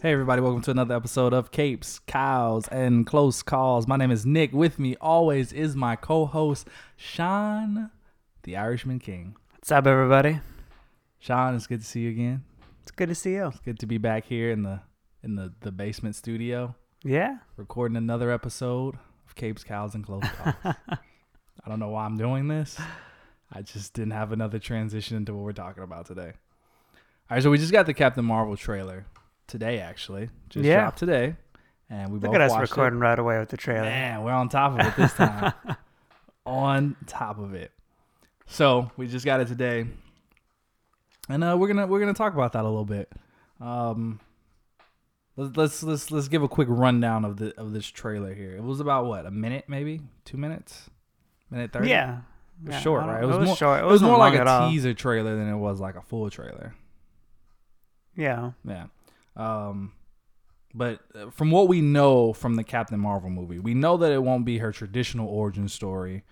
Hey everybody, welcome to another episode of Capes, Cows, and Close Calls. My name is Nick. With me always is my co-host Sean, the Irishman King. What's up, everybody? Sean, it's good to see you again. It's good to see you. It's good to be back here in the in the, the basement studio, Yeah. recording another episode of Capes, Cows, and Close Calls. I don't know why I'm doing this. I just didn't have another transition into what we're talking about today. All right, so we just got the Captain Marvel trailer today, actually. Just Yeah. dropped today, and we Look both at us watched it. recording right away with the trailer. Man, we're on top of it this time. on top of it. So we just got it today, and uh, we're gonna we're gonna talk about that a little bit. Um, let's let's let's let's give a quick rundown of the of this trailer here. It was about what a minute, maybe two minutes, minute thirty. Yeah. it was Yeah, short, I don't- right? It was, more, short. It, It was more like a at all. teaser trailer than it was like a full trailer. Yeah. Yeah. Um, but uh, from what we know from the Captain Marvel movie, we know that it won't be her traditional origin story.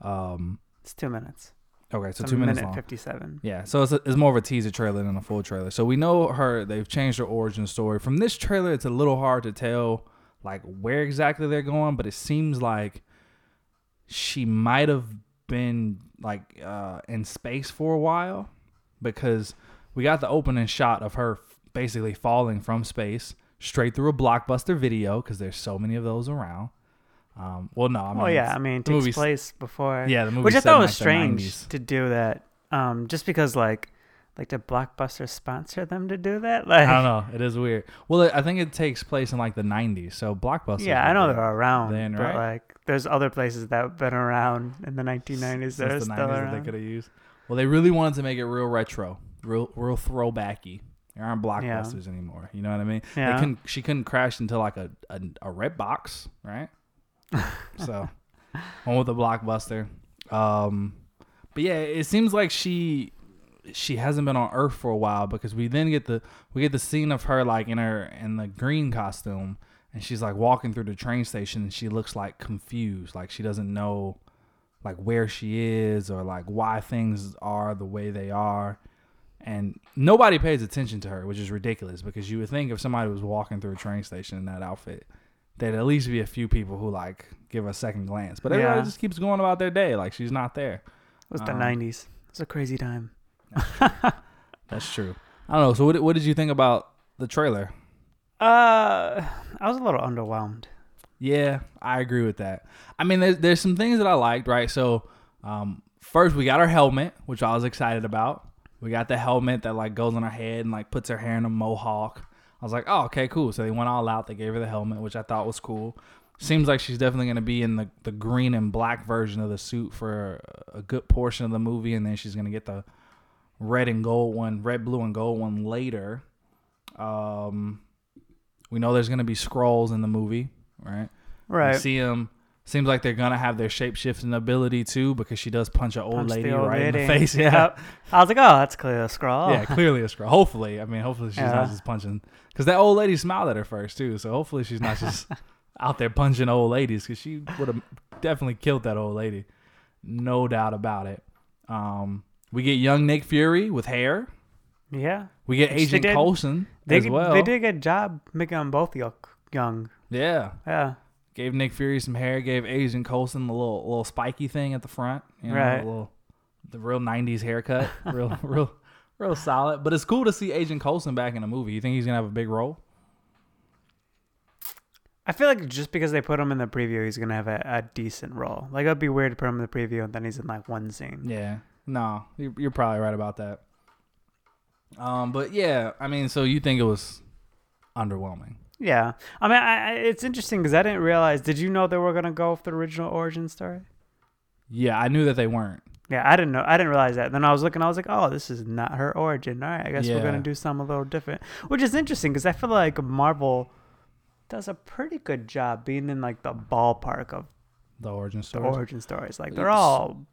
Um, It's two minutes. okay, so It's two minutes minute long. 57. Yeah, so it's, a, it's more of a teaser trailer than a full trailer. So we know her; they've changed her origin story. From this trailer, it's a little hard to tell like where exactly they're going, but it seems like she might have been like uh, in space for a while because we got the opening shot of her basically falling from space straight through a blockbuster video because there's so many of those around. Um, well, no, I mean, oh yeah, I mean, it takes movie's- place before. yeah, the movie which I thought was strange to do that. Um, just because like, like did Blockbuster sponsor them to do that? Like, I don't know. It is weird. Well, it, I think it takes place in like the '90s, so Blockbuster. Yeah, I know they're around, then, but right? like, there's other places that have been around in the 1990s that are since the still '90s that they could have used. Well, they really wanted to make it real retro, real real throwbacky. There aren't blockbusters anymore. You know what I mean? Yeah. Couldn't, she couldn't crash into like a, a a Redbox, right? so one with a blockbuster. Um, but yeah, it seems like she she hasn't been on Earth for a while because we then get the we get the scene of her like in her in the green costume and she's like walking through the train station and she looks like confused, like she doesn't know like where she is or like why things are the way they are. And nobody pays attention to her, which is ridiculous because you would think if somebody was walking through a train station in that outfit, there'd at least be a few people who like give a second glance. But everybody Yeah. just keeps going about their day like she's not there. It was the Um, 90s. It was a crazy time. That's true. I don't know. So what what did you think about the trailer? Uh, I was a little underwhelmed. Yeah, I agree with that. I mean, there's there's some things that I liked, right? So, um, first we got our helmet, which I was excited about. We got the helmet that like goes on her head and like puts her hair in a mohawk. I was like, oh, okay, cool. So they went all out. They gave her the helmet, which I thought was cool. Seems like she's definitely going to be in the, the green and black version of the suit for a good portion of the movie, and then she's going to get the red and gold one, red, blue, and gold one later. Um, we know there's going to be Skrulls in the movie, right? Right. see them. Seems like they're gonna have their shape shifting ability too, because she does punch an old Punch the lady old right in the face. Yeah, Yep. I was like, oh, that's clear a Skrull. yeah, clearly a Skrull. Hopefully, I mean, hopefully she's Yeah. not just punching, because that old lady smiled at her first too. So hopefully she's not just out there punching old ladies, because she would have definitely killed that old lady, no doubt about it. Um, we get young Nick Fury with hair. Yeah. We get Agent did. Coulson They, as well. they did a good job making them both young. young. Yeah, Yeah. Gave Nick Fury some hair. Gave Agent Coulson the little little spiky thing at the front. You know, Right. The, little, the real '90s haircut. Real, real, real solid. But it's cool to see Agent Coulson back in a movie. You think he's gonna have a big role? I feel like just because they put him in the preview, he's gonna have a, a decent role. Like it'd be weird to put him in the preview and then he's in like one scene. Yeah. No, you're, you're probably right about that. Um, but yeah, I mean, so you think it was underwhelming? Yeah, I mean, I, I, it's interesting because I didn't realize. Did you know they were gonna go with the original origin story? Yeah, I knew that they weren't. Yeah, I didn't know. I didn't realize that. Then I was looking. I was like, oh, this is not her origin. All right, I guess we're gonna do something a little different, which is interesting because I feel like Marvel does a pretty good job being in like the ballpark of The origin the story. origin stories. Like they're It's- all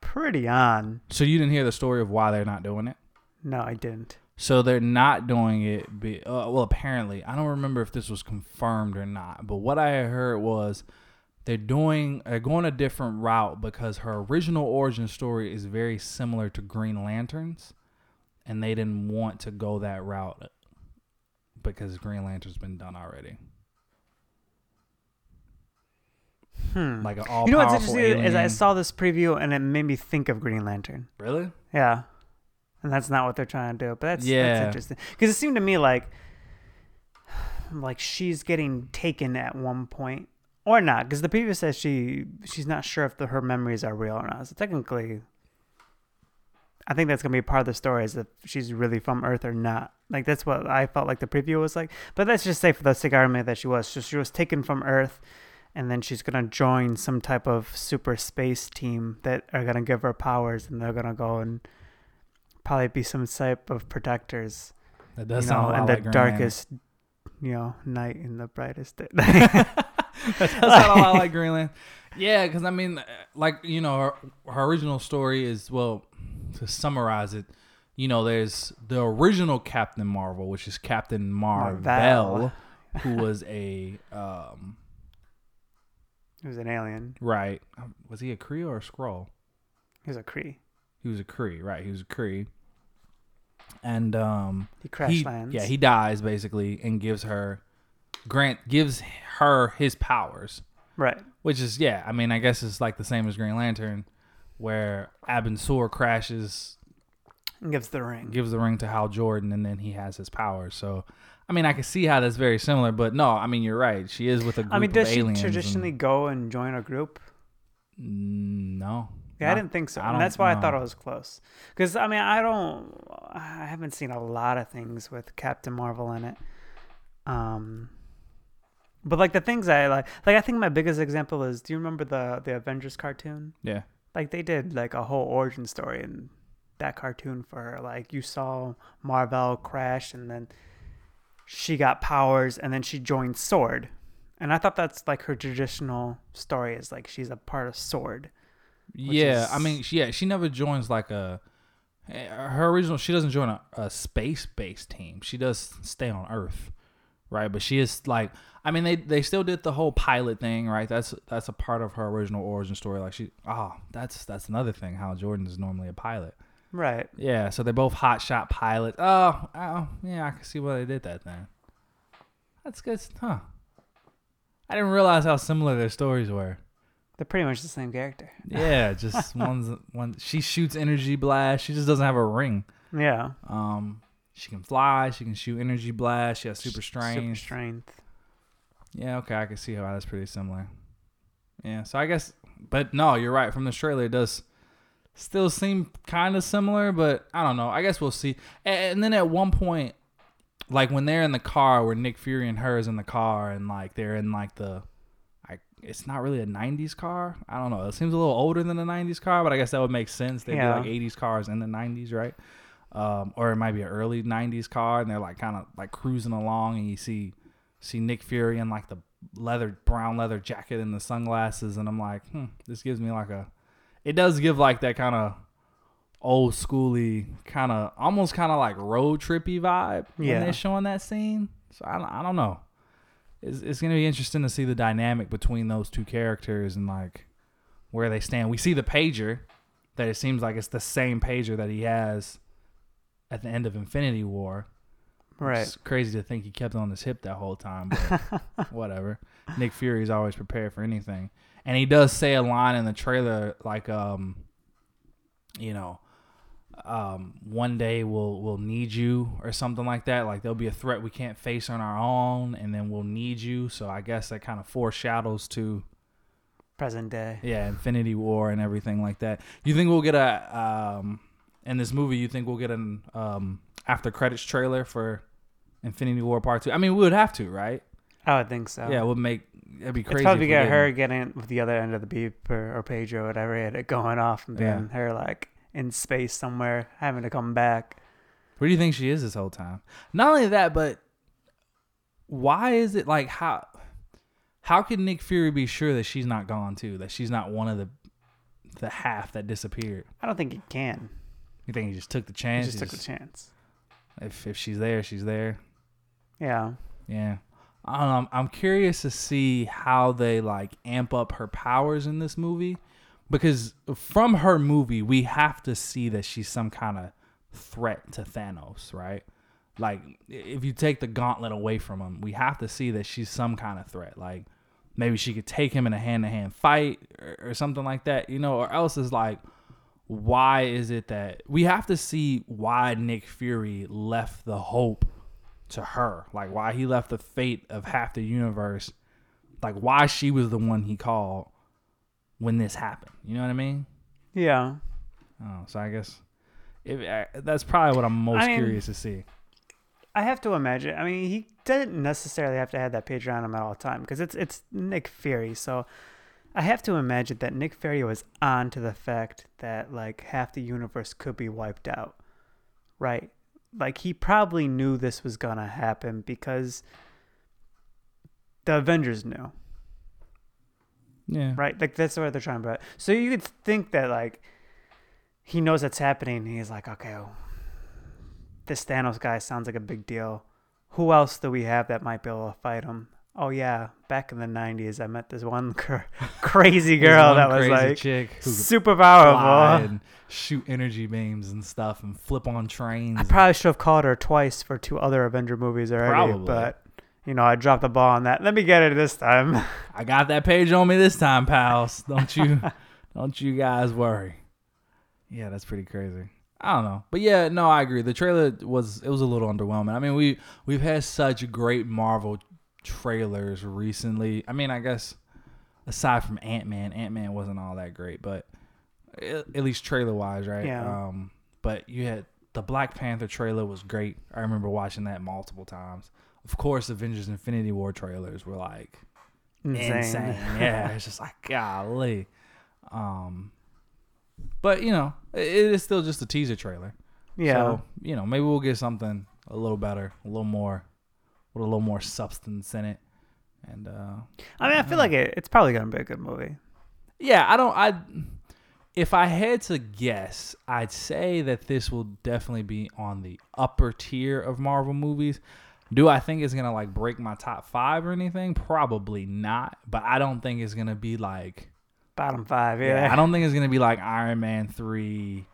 pretty on. so you didn't hear the story of why they're not doing it. No, I didn't. So they're not doing it. Be, uh, well, apparently, I don't remember if this was confirmed or not. But what I heard was they're doing they're going a different route because her original origin story is very similar to Green Lanterns, and they didn't want to go that route because Green Lantern's been done already. Hmm. Like an all you know what's interesting is I saw this preview and it made me think of Green Lantern. really. Yeah, and that's not what they're trying to do. But that's Yeah. that's interesting because it seemed to me like like she's getting taken at one point or not because the preview says she she's not sure if the, her memories are real or not. So technically, I think that's gonna be part of the story is if she's really from Earth or not. Like that's what I felt like the preview was like. But let's just say for the sake of argument that she was. So she was taken from Earth, and then she's gonna join some type of super space team that are gonna give her powers, and they're gonna go and probably be some type of protectors. That does you sound know, a lot like the darkest, you know, night in the brightest day. that does sound a lot like Green Lantern. Yeah, because I mean, like you know, her, her original story is well. To summarize it, you know, there's the original Captain Marvel, which is Captain Marvel, Marvel. who was a um He was an alien. right. Was he a Kree or a Skrull? He was a Kree. He was a Kree, right? He was a Kree. And um, He crash he, lands. yeah, he dies basically and gives her Grant gives her his powers. right. Which is yeah, I mean I guess it's like the same as Green Lantern, where Abin Sur crashes, And gives the ring. gives the ring to Hal Jordan, and then he has his powers. So I mean I can see how that's very similar, but no, I mean you're right. She is with a group I mean, does she traditionally go and join a group? Mm, no. Yeah, I didn't think so. And that's why I thought it was close. Because I mean, I don't, I haven't seen a lot of things with Captain Marvel in it. Um, but like the things I like, like I think my biggest example is, do you remember the the Avengers cartoon? Yeah. Like they did like a whole origin story in that cartoon for her. Like you saw Marvel crash, and then she got powers, and then she joined Sword. And I thought that's like her traditional story is like she's a part of Sword. Yeah, is- I mean, she, yeah, she never joins like a her original. She doesn't join a, a space based team. She does stay on Earth, right? But she is like, I mean, they they still did the whole pilot thing, right? That's that's a part of her original origin story. Like she, oh, that's that's another thing. Hal Jordan is normally a pilot. Right. Yeah, so they're both hot shot pilots. Oh, oh, yeah, I can see why they did that then. That's good, huh? I didn't realize how similar their stories were. They're pretty much the same character. Yeah, just one's one. She shoots energy blast. She just doesn't have a ring. Yeah. Um, she can fly. She can shoot energy blast. She has super strength. Super strength. Yeah, okay, I can see how that's pretty similar. Yeah, so I guess, but no, you're right. From the trailer, it does still seem kind of similar, but I don't know. I guess we'll see. And, and then at one point, like when they're in the car, where Nick Fury and her is in the car, and like they're in like the, it's not really a '90s car. I don't know. It seems a little older than a '90s car, but I guess that would make sense. They'd Yeah. be like '80s cars in the '90s, right? Um, or it might be an early '90s car, and they're like kind of like cruising along, and you see see Nick Fury in like the leather brown leather jacket and the sunglasses, and I'm like, hmm, this gives me like a. It does give like that kind of old schooly kind of almost kind of like road trippy vibe when Yeah. they're showing that scene. So I don't, I don't know. It's it's gonna be interesting to see the dynamic between those two characters and like where they stand. We see the pager that it seems like it's the same pager that he has at the end of Infinity War. Right. It's crazy to think he kept it on his hip that whole time, but whatever. Nick Fury's always prepared for anything. And he does say a line in the trailer like um you know, um one day we'll we'll need you or something like that. Like there'll be a threat we can't face on our own and then we'll need you. So I guess that kind of foreshadows to Present day. yeah, Infinity War and everything like that. You think we'll get a um in this movie? You think we'll get an um after credits trailer for Infinity War Part Two? I mean, we would have to, right? I would think so. Yeah, it would make it'd be It's crazy. probably if we got her getting with the other end of the beep or, or page or whatever, it going off and being Yeah. her like in space somewhere, having to come back. Where do you think she is this whole time? Not only that, but why is it like how how can Nick Fury be sure that she's not gone too? That she's not one of the the half that disappeared? I don't think he can. You think he just took the He chance? just took the chance. If if she's there, she's there. Yeah. Yeah. I don't know. I'm, I'm curious to see how they like amp up her powers in this movie because from her movie we have to see that she's some kind of threat to Thanos, right? Like if you take the gauntlet away from him, we have to see that she's some kind of threat. Like maybe she could take him in a hand-to-hand fight or, or something like that, you know, or else is like why is it that we have to see why Nick Fury left the hope to her? Like why he left the fate of half the universe, like why she was the one he called when this happened. You know what I mean? Yeah. Oh, so I guess if, that's probably what I'm most I mean- curious to see. I have to imagine. I mean, he doesn't necessarily have to have that page on him at all time because it's it's Nick Fury. So I have to imagine that Nick Fury was on to the fact that like half the universe could be wiped out, right? Like he probably knew this was gonna happen because the Avengers knew, Yeah. right? Like that's what they're trying to. So you could think that like he knows that's happening. He's like, okay, well, this Thanos guy sounds like a big deal. Who else do we have that might be able to fight him? Oh yeah, back in the '90s, I met this one cr- crazy girl that was like chick super powerful. and shoot energy beams and stuff and flip on trains. I probably should have called her twice for two other Avenger movies already, Probably. but you know I dropped the ball on that. Let me get it this time. I got that page on me this time, pals. Don't you don't you guys worry. Yeah, that's pretty crazy. I don't know. But yeah, no, I agree. The trailer was it was a little underwhelming. I mean, we we've had such great Marvel trailers recently. I mean, I guess aside from Ant-Man, Ant-Man wasn't all that great, but at least trailer-wise, right? Yeah. Um but you had the Black Panther trailer was great. I remember watching that multiple times. Of course, Avengers Infinity War trailers were like Insane. insane. yeah, it's just like golly. Um, but you know, it, it is still just a teaser trailer. Yeah. So you know, maybe we'll get something a little better, a little more, with a little more substance in it. And uh, I mean, I feel like it, it's probably gonna be a good movie. yeah, I don't. I if I had to guess, I'd say that this will definitely be on the upper tier of Marvel movies. Do I think it's gonna like break my top five or anything? Probably not. But I don't think it's gonna be like Bottom five, Yeah, yeah. I don't think it's gonna be like Iron Man three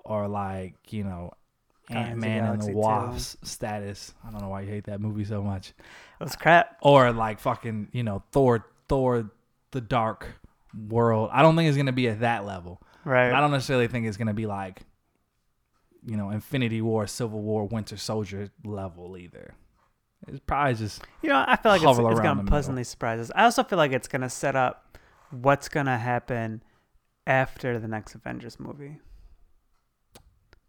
or like you know Ant Man and the 2. Wasp status. I don't know why you hate that movie so much. It was crap. Or like fucking you know Thor Thor the Dark World. I don't think it's gonna be at that level. Right. I don't necessarily think it's gonna be like you know Infinity War, Civil War, Winter Soldier level either. It's probably just You know, I feel like it's, it's gonna pleasantly surprise us. I also feel like it's gonna set up what's gonna happen after the next Avengers movie.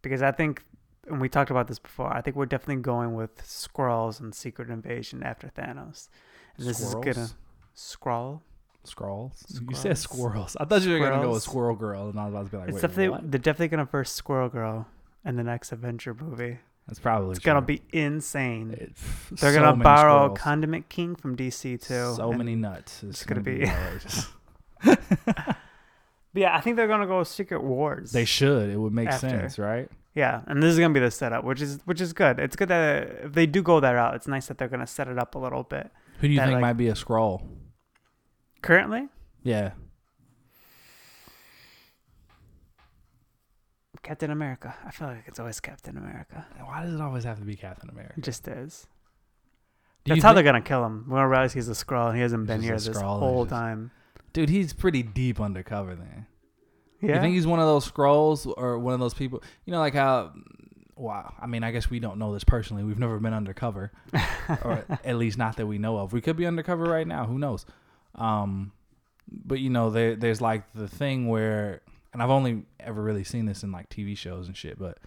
Because I think, and we talked about this before, I think we're definitely going with Skrulls and Secret Invasion after Thanos. And this is gonna Squirrels? Skrull. Squirrels. You said Squirrels. squirrels. I thought you were gonna go with Squirrel Girl, and I was about to be like, it's wait, definitely they're definitely gonna first Squirrel Girl in the next Avenger movie. That's probably It's gonna be insane. It- They're so gonna borrow squirrels. Condiment King from DC too. So many nuts. It's, it's gonna gonna, be- be. But yeah, I think they're gonna go Secret Wars. they should. It would make After. sense, right? Yeah, and this is gonna be the setup, which is which is good. It's good that if they do go that route, it's nice that they're gonna set it up a little bit. Who do you That, think like- might be a Skrull? Currently, Yeah. Captain America. I feel like it's always Captain America. Why does it always have to be Captain America? It just is. Do That's how they're gonna kill him. We're gonna realize he's a Skrull and he hasn't been here this Skrull, whole just- time. Dude, he's pretty deep undercover then. Yeah. You think he's one of those Skrulls or one of those people? You know, like how. Wow. I mean, I guess we don't know this personally. We've never been undercover, or at least not that we know of. We could be undercover right now. Who knows? Um, but you know, there there's like the thing where, and I've only ever really seen this in like TV shows and shit. But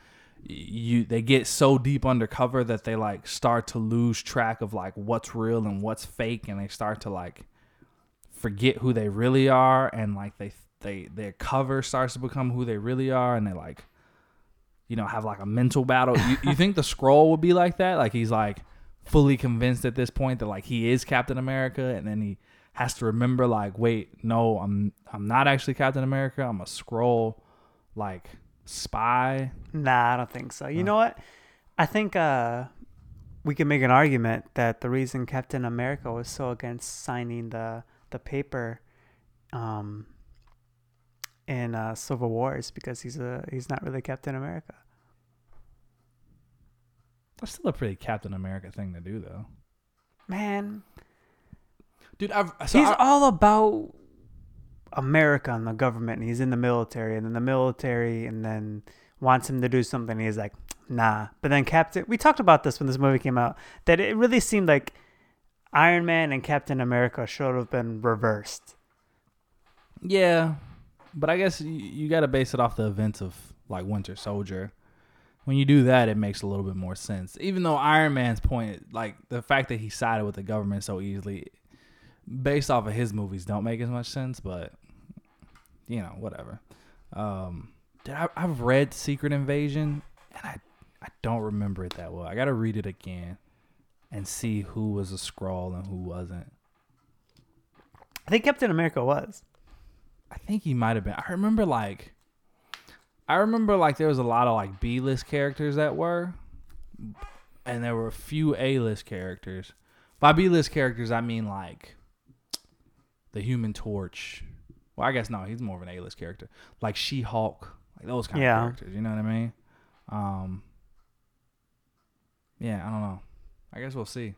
you they get so deep undercover that they like start to lose track of like what's real and what's fake, and they start to like forget who they really are, and like they they their cover starts to become who they really are, and they like you know have like a mental battle. you, you think the Skrull would be like that? Like he's like fully convinced at this point that like he is Captain America, and then he has to remember like, wait, no, I'm I'm not actually Captain America. I'm a Skrull like spy. Nah, I don't think so. You Huh. know what? I think uh, we can make an argument that the reason Captain America was so against signing the the paper um, in uh, Civil War is because he's a he's not really Captain America. That's still a pretty Captain America thing to do though. Man, Dude, I've so he's I- all about America and the government. And he's in the military, and then the military, and then wants him to do something. And he's like, nah. But then Captain, we talked about this when this movie came out. That it really seemed like Iron Man and Captain America should have been reversed. Yeah, but I guess you, you got to base it off the events of like Winter Soldier. When you do that, it makes a little bit more sense. Even though Iron Man's point, like the fact that he sided with the government so easily, based off of his movies, don't make as much sense. But you know, whatever. Um, did I, I've read Secret Invasion, and I I don't remember it that well. I got to read it again and see who was a Skrull and who wasn't. I think Captain America was. I think he might have been. I remember like, I remember like there was a lot of like B list characters that were, and there were a few A list characters. By B list characters, I mean like the Human Torch. Well, I guess no, he's more of an A list character, like She Hulk, like those kind Yeah. of characters. You know what I mean? Um. Yeah, I don't know. I guess we'll see.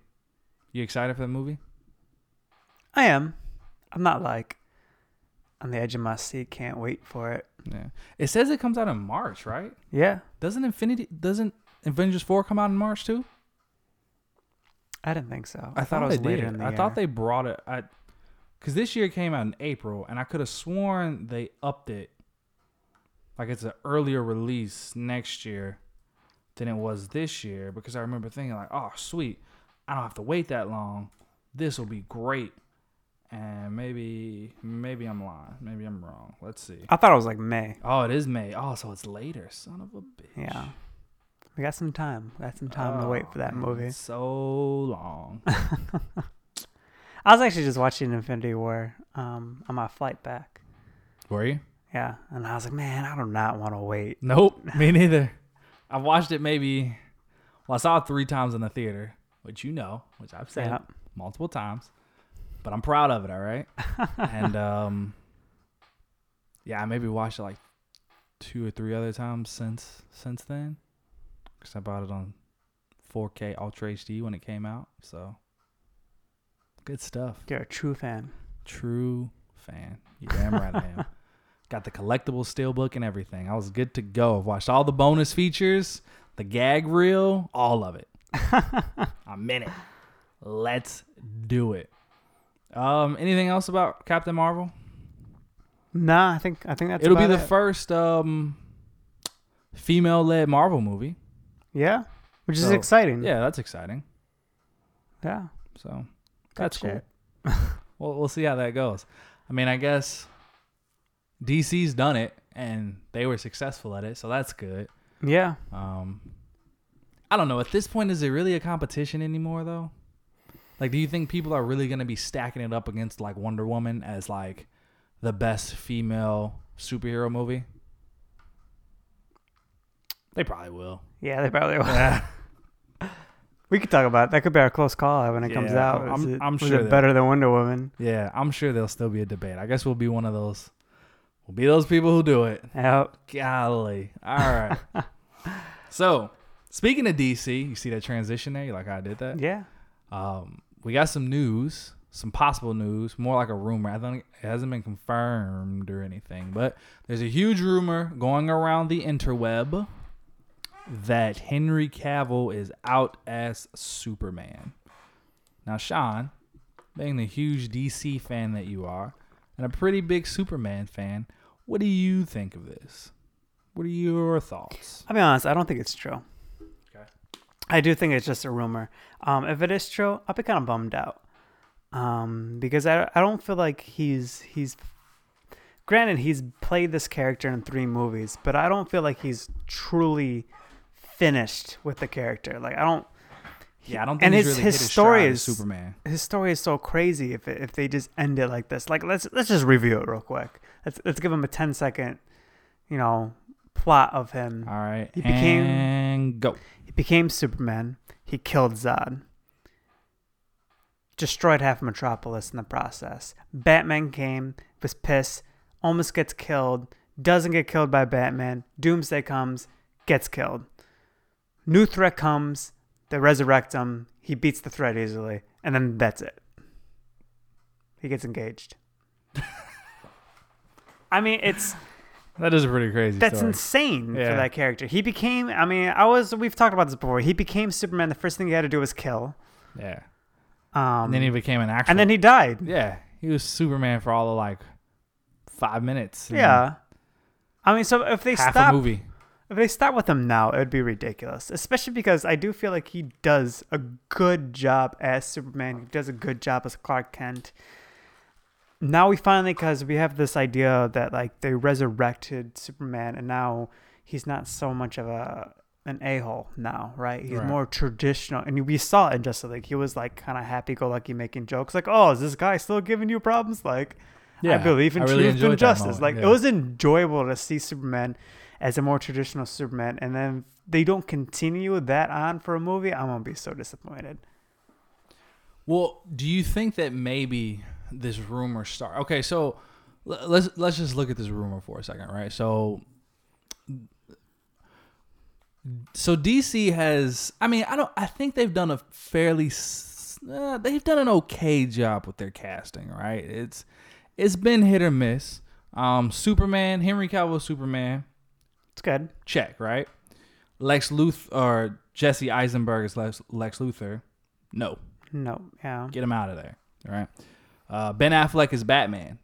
You excited for the movie? I am. I'm not like on the edge of my seat. Can't wait for it. Yeah. It says it comes out in March, right? Yeah, Doesn't Infinity doesn't Avengers four come out in March too? I didn't think so. I, thought, it was later in the I year. thought they brought it. I because this year came out in April, and I could have sworn they upped it. Like it's an earlier release next year than it was this year because I remember thinking like, oh sweet, I don't have to wait that long. This will be great. And maybe maybe I'm lying. Maybe I'm wrong. Let's see. I thought it was like May. Oh, it is May. Oh, so it's later. Son of a bitch. Yeah. We got some time. We got some time to oh, wait for that Oh, movie. So long. I was actually just watching Infinity War um, on my flight back. Were you? Yeah, and I was like, man, I do not want to wait. Nope, me neither. I've watched it maybe. Well, I saw it three times in the theater, which you know, which I've said Yeah. multiple times, but I'm proud of it. All right, and um, yeah, I maybe watched it like two or three other times since since then, because I bought it on 4K Ultra HD when it came out. So good stuff. You're a true fan. True fan. You damn right I am. Got the collectible steelbook and everything. I was good to go. I've watched all the bonus features, the gag reel, all of it. I'm in it. Let's do it. Um, anything else about Captain Marvel? Nah, I think I think that's. It'll be the it. first um female-led Marvel movie. Yeah, which is exciting. Yeah, that's exciting. yeah. So that's cool. Well, we'll see how that goes. I mean, I guess DC's done it and they were successful at it, so that's good. Yeah. Um, I don't know. At this point, is it really a competition anymore, though? Like, do you think people are really going to be stacking it up against like Wonder Woman as like the best female superhero movie? They probably will. Yeah, they probably will. We could talk about it. that. Could be our close call when it comes out. I'm- it, I'm sure it better than Wonder Woman. Yeah, I'm sure there'll still be a debate. I guess we'll be one of those. We'll be those people who do it. Yep. Golly. All right. so, speaking of DC, you see that transition there? You like how I did that? Yeah. Um, we got some news, some possible news, more like a rumor. I think it hasn't been confirmed or anything, but there's a huge rumor going around the interweb that Henry Cavill is out as Superman. Now, Sean, being the huge DC fan that you are, and a pretty big Superman fan, what do you think of this? What are your thoughts? I'll be honest. I don't think it's true. Okay. I do think it's just a rumor. Um, if it is true, I'll be kind of bummed out. Um, because I, I don't feel like he's he's granted he's played this character in three movies, but I don't feel like he's truly finished with the character. Like I don't Yeah, I don't think And he's his- really his story is- Superman. his story is so crazy if it, if they just end it like this. Like let's let's just review it real quick. Let's let's give him a 10 second, you know, plot of him. All right, He became- and go. He became Superman. He killed Zod. Destroyed half Metropolis in the process. Batman came, was pissed, almost gets killed, doesn't get killed by Batman. Doomsday comes, gets killed. New threat comes, they resurrect him, he beats the threat easily, and then that's it. He gets engaged. I mean, it's That is a pretty crazy. that's story. insane Yeah. for that character. He became. I mean, I was. We've talked about this before. He became Superman. The first thing he had to do was kill. yeah. Um, And then he became an actual. and then he died. yeah, he was Superman for all of like five minutes. Yeah. I mean, so if they half stop, a movie. If they start with him now, it would be ridiculous. Especially because I do feel like he does a good job as Superman. He does a good job as Clark Kent. Now we finally, because we have this idea that like they resurrected Superman, and now he's not so much of a an a hole now, right? He's Right. more traditional, and we saw it in Justice League. He was like kind of happy go lucky, making jokes like, "Oh, is this guy still giving you problems?" Like, I believe in I really truth and justice. moment, Like yeah. it was enjoyable to see Superman as a more traditional Superman, and then they don't continue that on for a movie. I'm gonna be so disappointed. Well, do you think that maybe this rumor start? Okay, so let's let's just look at this rumor for a second, right? So, so DC has. I mean, I don't. I think they've done a fairly. Uh, they've done an okay job with their casting, right? It's it's been hit or miss. Um, Superman, Henry Cavill, Superman, It's good. check, right? Lex Luthor or Jesse Eisenberg is Lex, Lex Luthor. No, No, yeah, Get him out of there. All right. Uh, ben Affleck is Batman.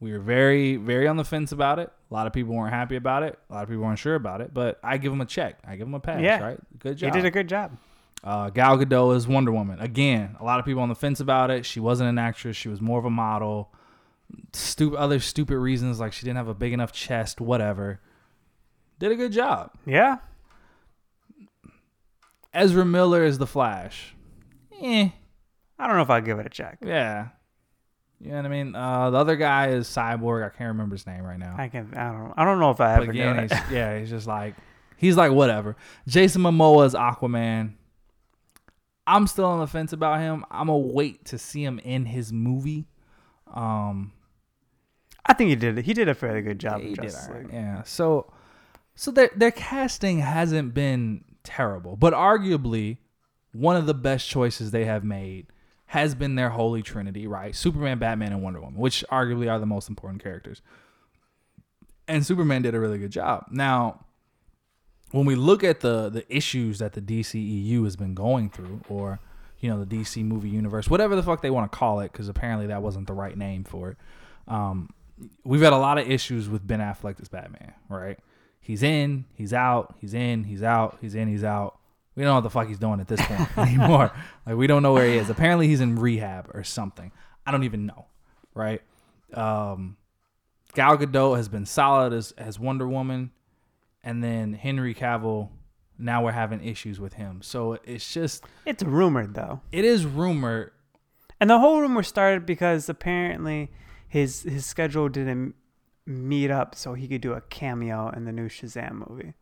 We were very, very on the fence about it. A lot of people weren't happy about it. A lot of people weren't sure about it. But I give him a check. I give him a pass. Yeah. Right. Good job. he did a good job. Uh, Gal Gadot is Wonder Woman. Again, a lot of people on the fence about it. She wasn't an actress. She was more of a model. Stupid, other stupid reasons like she didn't have a big enough chest. Whatever. Did a good job. Yeah, Ezra Miller is the Flash. Eh. I don't know if I'll give it a check. Yeah. You know what I mean? Uh, the other guy is Cyborg. I can't remember his name right now. I can. I don't. I don't know if I But ever again, he's, yeah, he's just like he's like whatever. Jason Momoa is Aquaman. I'm still on the fence about him. I'm gonna wait to see him in his movie. Um, I think he did. He did a fairly good job. he in did Justice all right. Yeah. So, so their their casting hasn't been terrible, but arguably one of the best choices they have made has been their holy trinity, right? Superman, Batman, and Wonder Woman, which arguably are the most important characters. And Superman did a really good job. Now, when we look at the the issues that the DCEU has been going through, or you know the DC movie universe, whatever the fuck they want to call it, because apparently that wasn't the right name for it. Um, we've had a lot of issues with Ben Affleck as Batman, right? He's in, he's out, he's in, he's out, he's in, he's out. We don't know what the fuck he's doing at this point anymore. Like we don't know where he is. Apparently he's in rehab or something. I don't even know, right? Um, Gal Gadot has been solid as as Wonder Woman, and then Henry Cavill. Now we're having issues with him. So it's just It's rumored though, it is rumored. and the whole rumor started because apparently his his schedule didn't meet up, so he could do a cameo in the new Shazam movie.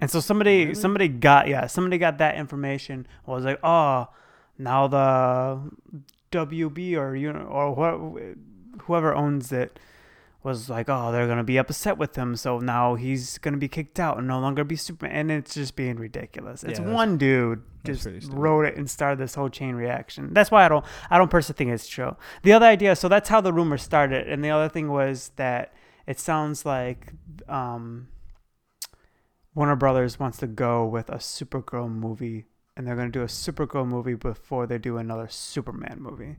And so somebody Really? somebody got yeah somebody got that information was like oh now the WB or you know or wh- whoever owns it was like oh they're gonna be upset with him so now he's gonna be kicked out and no longer be Superman and it's just being ridiculous. It's Yeah, one dude just wrote it and started this whole chain reaction. That's why I don't I don't personally think it's true. The other idea so that's how the rumor started and the other thing was that it sounds like um Warner Brothers wants to go with a Supergirl movie, and they're going to do a Supergirl movie before they do another Superman movie.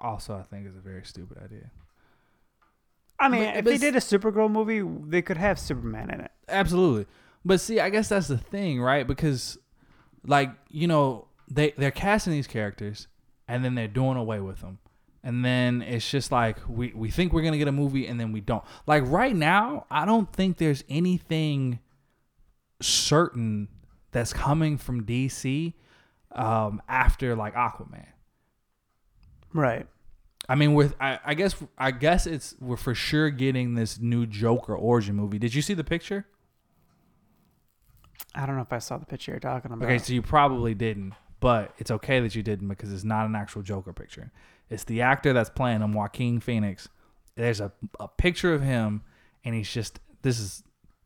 Also, I think is a very stupid idea. I mean, But- if but they did a Supergirl movie, they could have Superman in it. Absolutely. But see, I guess that's the thing, right? Because like, you know, they they're casting these characters and then they're doing away with them. And then it's just like we we think we're going to get a movie and then we don't. Like right now, I don't think there's anything certain that's coming from DC um, after like Aquaman. Right. I mean, with I, I guess I guess it's we're for sure getting this new Joker origin movie. Did you see the picture? I don't know if I saw the picture you're talking about. Okay, so you probably didn't, but it's okay that you didn't because it's not an actual Joker picture. It's the actor that's playing him, Joaquin Phoenix. There's a, a picture of him, and he's just this is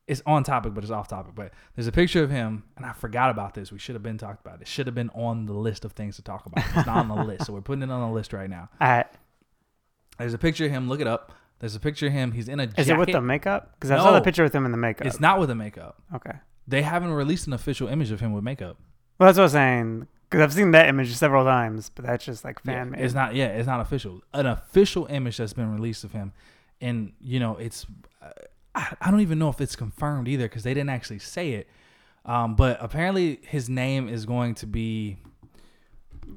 it's on topic, but it's off topic. But there's a picture of him, and I forgot about this. We should have been talked about. It should have been on the list of things to talk about. It's not on the list, so we're putting it on the list right now. I, There's a picture of him. Look it up. There's a picture of him. He's in a jacket. is it with the makeup? Because I saw the No. picture with him in the makeup. It's not with the makeup. okay. They haven't released an official image of him with makeup. Well, that's what I was saying. Because I've seen that image several times, but that's just like fan made. It's not. Yeah, it's not official. An official image that's been released of him, and you know, it's. I, I don't even know if it's confirmed either because they didn't actually say it. Um, but apparently, his name is going to be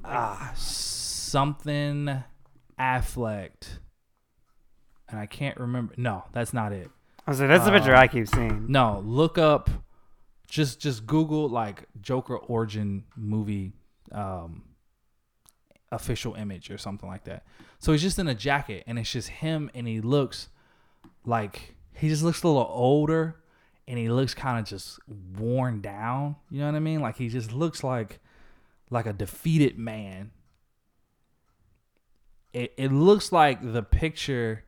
ah something Affleck, and I can't remember. No, that's not it. I was like, that's the picture Uh, I keep seeing. No, look up just just Google like Joker origin movie um official image or something like that. So he's just in a jacket and it's just him and he looks like he just looks a little older and he looks kind of just worn down, you know what I mean? Like he just looks like like a defeated man. It it looks like the picture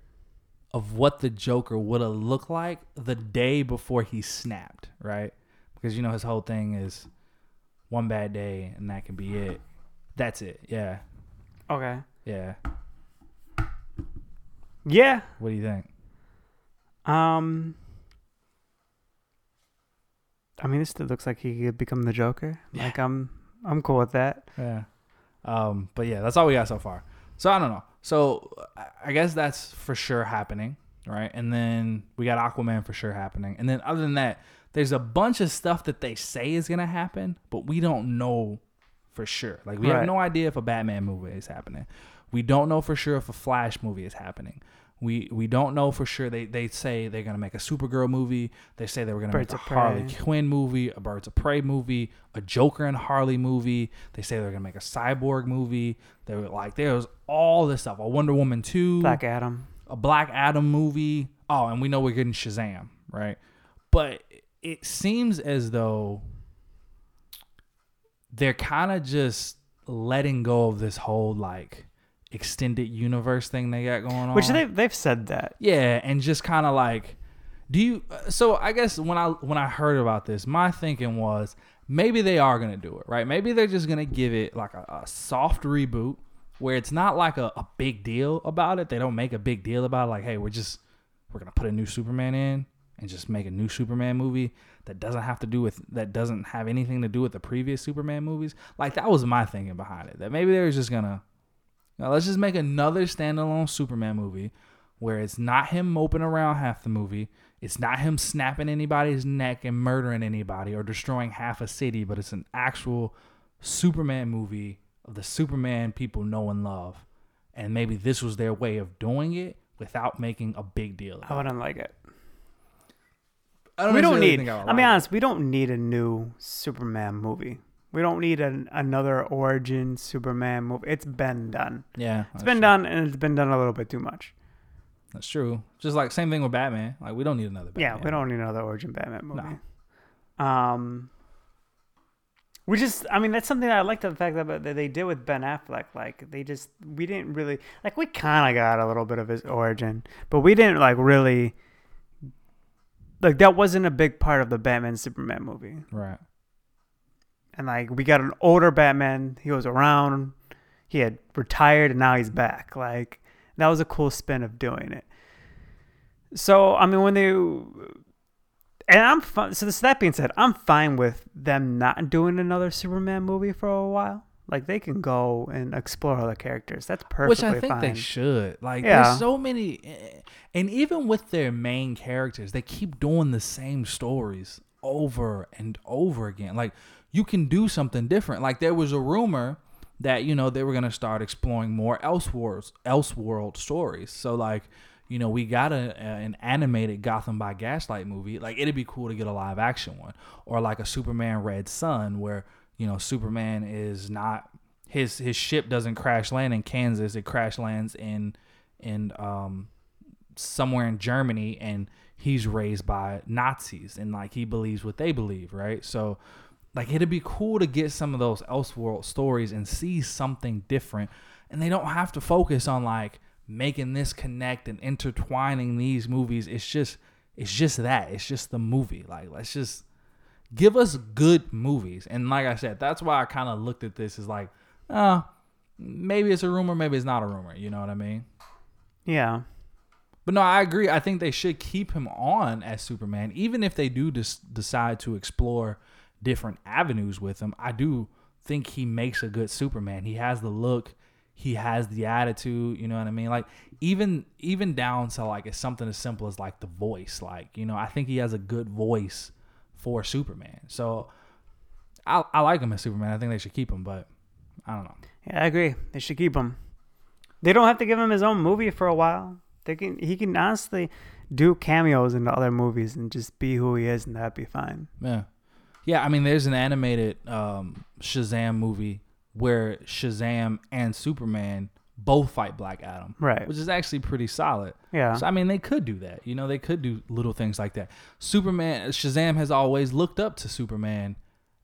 of what the Joker would have looked like the day before he snapped, right? Because you know his whole thing is one bad day and that can be it. That's it. Yeah. Okay. Yeah. Yeah. What do you think? Um. I mean, this still looks like he could become the Joker. Yeah. Like I'm, I'm cool with that. Yeah. Um, but yeah, that's all we got so far. So I don't know. So I- guess that's for sure happening, right? And then we got Aquaman for sure happening. And then other than that, there's a bunch of stuff that they say is gonna happen, but we don't know for sure. Like we have no idea if a Batman movie is happening. We don't know for sure if a Flash movie is happening. We we don't know for sure. They they say they're gonna make a Supergirl movie. They say they were gonna Birds make a Harley Prey. Quinn movie, a Birds of Prey movie, a Joker and Harley movie. They say they're gonna make a Cyborg movie. They were like, there's all this stuff. A Wonder Woman two, Black Adam. a Black Adam movie. Oh, and we know we're getting Shazam, right? But it seems as though they're kind of just letting go of this whole like extended universe thing they got going on. Which they they've said that. Yeah, and just kind of like, do you? So I guess when I when I heard about this, my thinking was maybe they are gonna do it, right? Maybe they're just gonna give it like a, a soft reboot where it's not like a, a big deal about it. They don't make a big deal about it, like, hey, we're just we're gonna put a new Superman in and just make a new Superman movie that doesn't have to do with that doesn't have anything to do with the previous Superman movies. Like that was my thinking behind it. That maybe they're just gonna now let's just make another standalone Superman movie where it's not him moping around half the movie. It's not him snapping anybody's neck and murdering anybody or destroying half a city, but it's an actual Superman movie of the Superman people know and love. And maybe this was their way of doing it without making a big deal. I wouldn't like it. I we don't need. I would I'll like be honest. We don't need a new Superman movie. We don't need an, another origin Superman movie. It's been done. Yeah, It's been true. done, and it's been done a little bit too much. That's true. Just like same thing with Batman. Like we don't need another. Batman. Yeah, we don't need another origin Batman movie. Um, we just, I mean, that's something I like the fact that that they did with Ben Affleck. Like, they just, we didn't really, like, we kind of got a little bit of his origin, but we didn't, like, really, like, that wasn't a big part of the Batman Superman movie. Right. And, like, we got an older Batman. He was around, he had retired, and now he's back. Like, that was a cool spin of doing it. So, I mean, when they, and I'm fine. So, this, that being said, I'm fine with them not doing another Superman movie for a while. Like, they can go and explore other characters. That's perfectly Which I think fine. they should. Like, Yeah. there's so many, and even with their main characters, they keep doing the same stories over and over again. Like, you can do something different. Like, there was a rumor that you know they were gonna start exploring more Elseworlds, Elseworld stories. So, like, you know, we got a, a an animated Gotham by Gaslight movie. Like it'd be cool to get a live action one, or like a Superman Red Sun, where you know Superman is not his his ship doesn't crash land in Kansas. It crash lands in in um somewhere in Germany, and he's raised by Nazis, and like he believes what they believe, right? So like it'd be cool to get some of those Elseworld stories and see something different, and they don't have to focus on like making this connect and intertwining these movies. It's just it's just that. It's just the movie. Like let's just give us good movies. And like I said, that's why I kind of looked at this as like, uh, maybe it's a rumor, maybe it's not a rumor. You know what I mean? Yeah. But no, I agree. I think they should keep him on as Superman, even if they do dis- decide to explore different avenues with him. I do think he makes a good Superman. He has the look, he has the attitude. You know what I mean? Like even even down to like it's something as simple as like the voice. Like you know, I think he has a good voice for Superman. So I I like him as Superman. I think they should keep him, but I don't know. Yeah, I agree. They should keep him. They don't have to give him his own movie for a while. They can he can honestly do cameos in the other movies and just be who he is and that'd be fine. Yeah. Yeah, I mean there's an animated um, Shazam movie where Shazam and Superman both fight Black Adam. Right. Which is actually pretty solid. Yeah. So I mean they could do that. You know, they could do little things like that. Superman Shazam has always looked up to Superman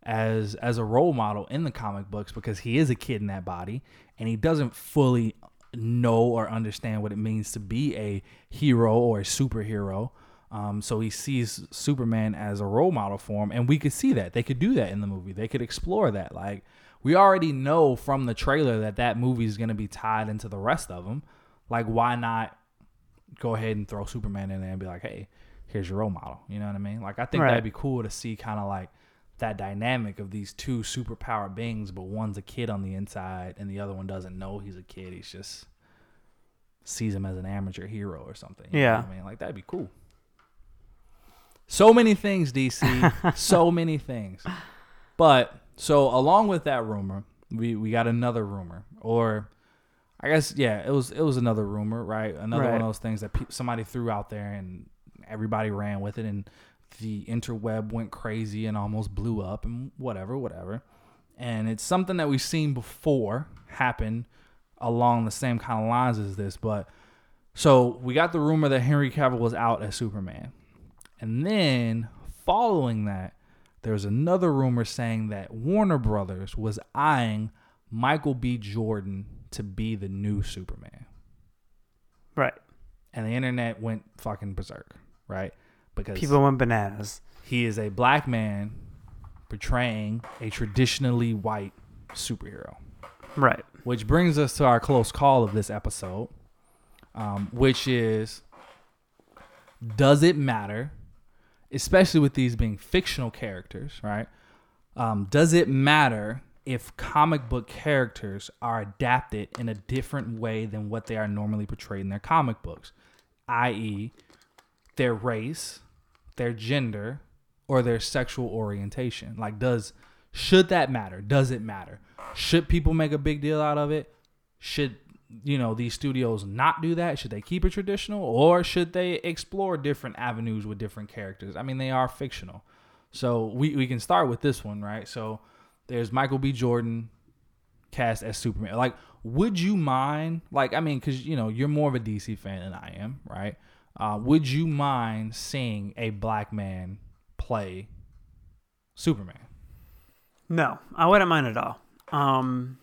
as as a role model in the comic books because he is a kid in that body and he doesn't fully know or understand what it means to be a hero or a superhero. Um, so he sees Superman as a role model for him, and we could see that they could do that in the movie. They could explore that. Like we already know from the trailer that that movie is going to be tied into the rest of them. Like why not go ahead and throw Superman in there and be like, hey, here's your role model. You know what I mean? Like I think Right. that'd be cool to see kind of like that dynamic of these two superpowered beings, but one's a kid on the inside and the other one doesn't know he's a kid. He's just sees him as an amateur hero or something. You know Yeah. what I mean, like that'd be cool. So many things, DC. so many things. But so along with that rumor, we we got another rumor, or I guess yeah, it was it was another rumor, right? Another one of those things that pe- somebody threw out there and everybody ran with it, and the interweb went crazy and almost blew up and whatever, whatever. And it's something that we've seen before happen along the same kind of lines as this, but so we got the rumor that Henry Cavill was out as Superman. And then following that, there was another rumor saying that Warner Brothers was eyeing Michael B. Jordan to be the new Superman. Right. And the internet went fucking berserk, right? Because People went bananas. he is a black man portraying a traditionally white superhero. Right. Which brings us to our close call of this episode, um, which is Does it matter, especially with these being fictional characters, right? Um, does it matter if comic book characters are adapted in a different way than what they are normally portrayed in their comic books, i.e., their race, their gender, or their sexual orientation? Like, does should that matter? Does it matter? Should people make a big deal out of it? Should you know these studios not do that? Should they keep it traditional, or should they explore different avenues with different characters? I mean, they are fictional, so we we can start with this one, right? So there's Michael B. Jordan cast as Superman. Like, would you mind? Like, I mean, because you know you're more of a DC fan than I am, right? Uh, would you mind seeing a black man play Superman? No, I wouldn't mind at all. Um,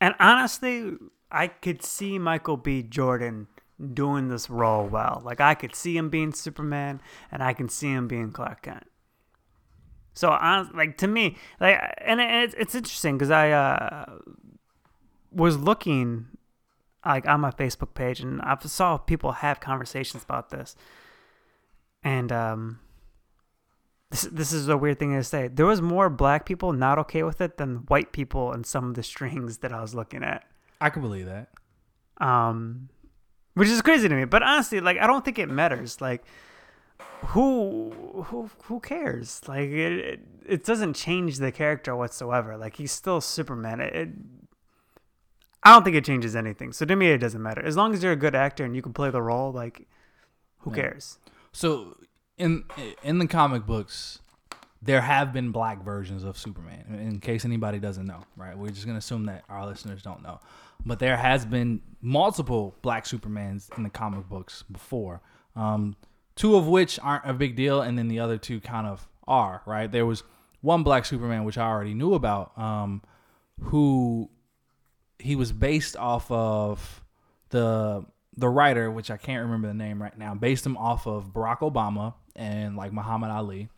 and honestly, I could see Michael B. Jordan doing this role well. Like I could see him being Superman, and I can see him being Clark Kent. So, like to me, like, and it's it's interesting because I uh, was looking like on my Facebook page, and I saw people have conversations about this, and um, this this is a weird thing to say. There was more black people not okay with it than white people in some of the strings that I was looking at. I could believe that. Um, which is crazy to me. But honestly, like I don't think it matters. Like who who who cares? Like it it, it doesn't change the character whatsoever. Like he's still Superman. It, it I don't think it changes anything. So to me, it doesn't matter as long as you're a good actor and you can play the role. Like, who Yeah. cares? So in in the comic books, there have been black versions of Superman. In- In case anybody doesn't know, right? We're just gonna assume that our listeners don't know, but there has been multiple black Supermans in the comic books before. Um, two of which aren't a big deal, and then the other two kind of are. Right? There was one black Superman which I already knew about, um, who he was based off of the the writer, which I can't remember the name right now, based him off of Barack Obama and like Muhammad Ali,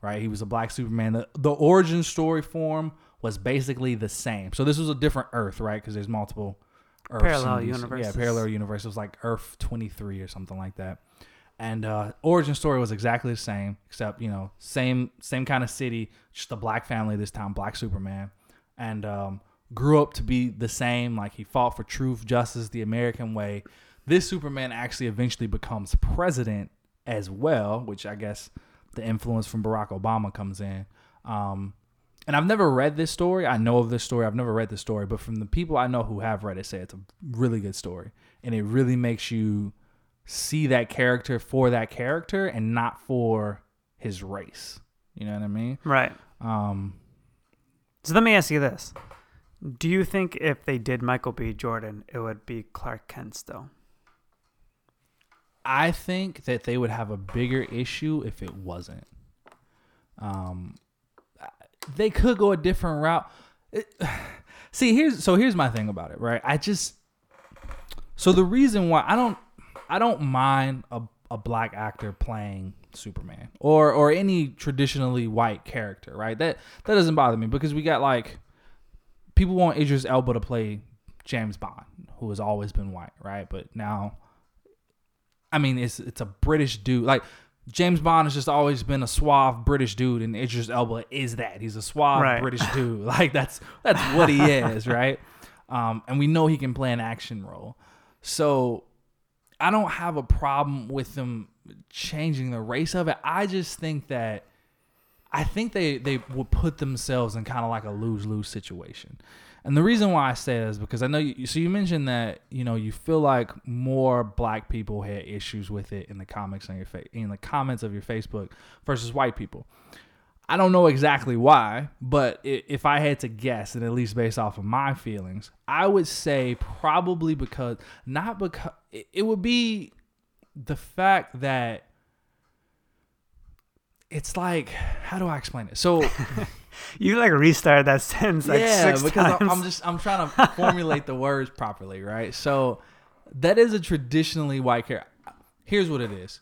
right? He was a black Superman. The, the origin story for him was basically the same. So this was a different Earth, right? Because there's multiple Earths Parallel universes. Yeah, parallel universe. It was like Earth 23 or something like that. And uh, origin story was exactly the same, except you know, same same kind of city, just a black family this time, black Superman, and um, grew up to be the same. Like he fought for truth, justice, the American way. This Superman actually eventually becomes president as well, which I guess the influence from Barack Obama comes in. Um, and I've never read this story. I know of this story. I've never read this story, but from the people I know who have read it, say it's a really good story, and it really makes you see that character for that character and not for his race. You know what I mean? Right. Um, So let me ask you this: Do you think if they did Michael B. Jordan, it would be Clark Kent still? I think that they would have a bigger issue if it wasn't. Um, they could go a different route. It- see, here's so here's my thing about it, right? I just so the reason why I don't I don't mind a, a black actor playing Superman or or any traditionally white character, right? That that doesn't bother me because we got like people want Idris Elba to play James Bond, who has always been white, right? But now I mean, it's it's a British dude. Like James Bond has just always been a suave British dude, and Idris Elba is that. He's a suave Right. British dude. Like that's that's what he is, right? Um, and we know he can play an action role. So I don't have a problem with them changing the race of it. I just think that I think they they would put themselves in kind of like a lose lose situation. And the reason why I say that is because I know you. So you mentioned that you know you feel like more black people had issues with it in the comics on your fa- in the comments of your Facebook versus white people. I don't know exactly why, but if I had to guess, and at least based off of my feelings, I would say probably because not because it would be the fact that it's like how do I explain it? So You like restart that sentence like yeah, six because I'm- times. I'm just I'm trying to formulate the words properly, right? So that is a traditionally white character. Here's what it is.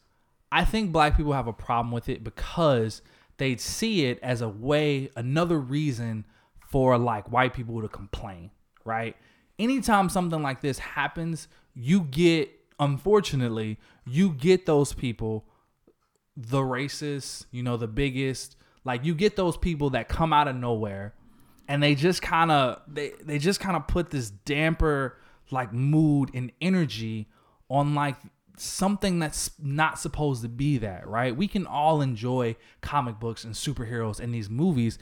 I think black people have a problem with it because they see it as a way, another reason for like white people to complain, right? Anytime something like this happens, you get, unfortunately, you get those people the racist, you know, the biggest. Like you get those people that come out of nowhere and they just kind of they they just kind of put this damper like mood and energy on like something that's not supposed to be that, right? We can all enjoy comic books and superheroes and these movies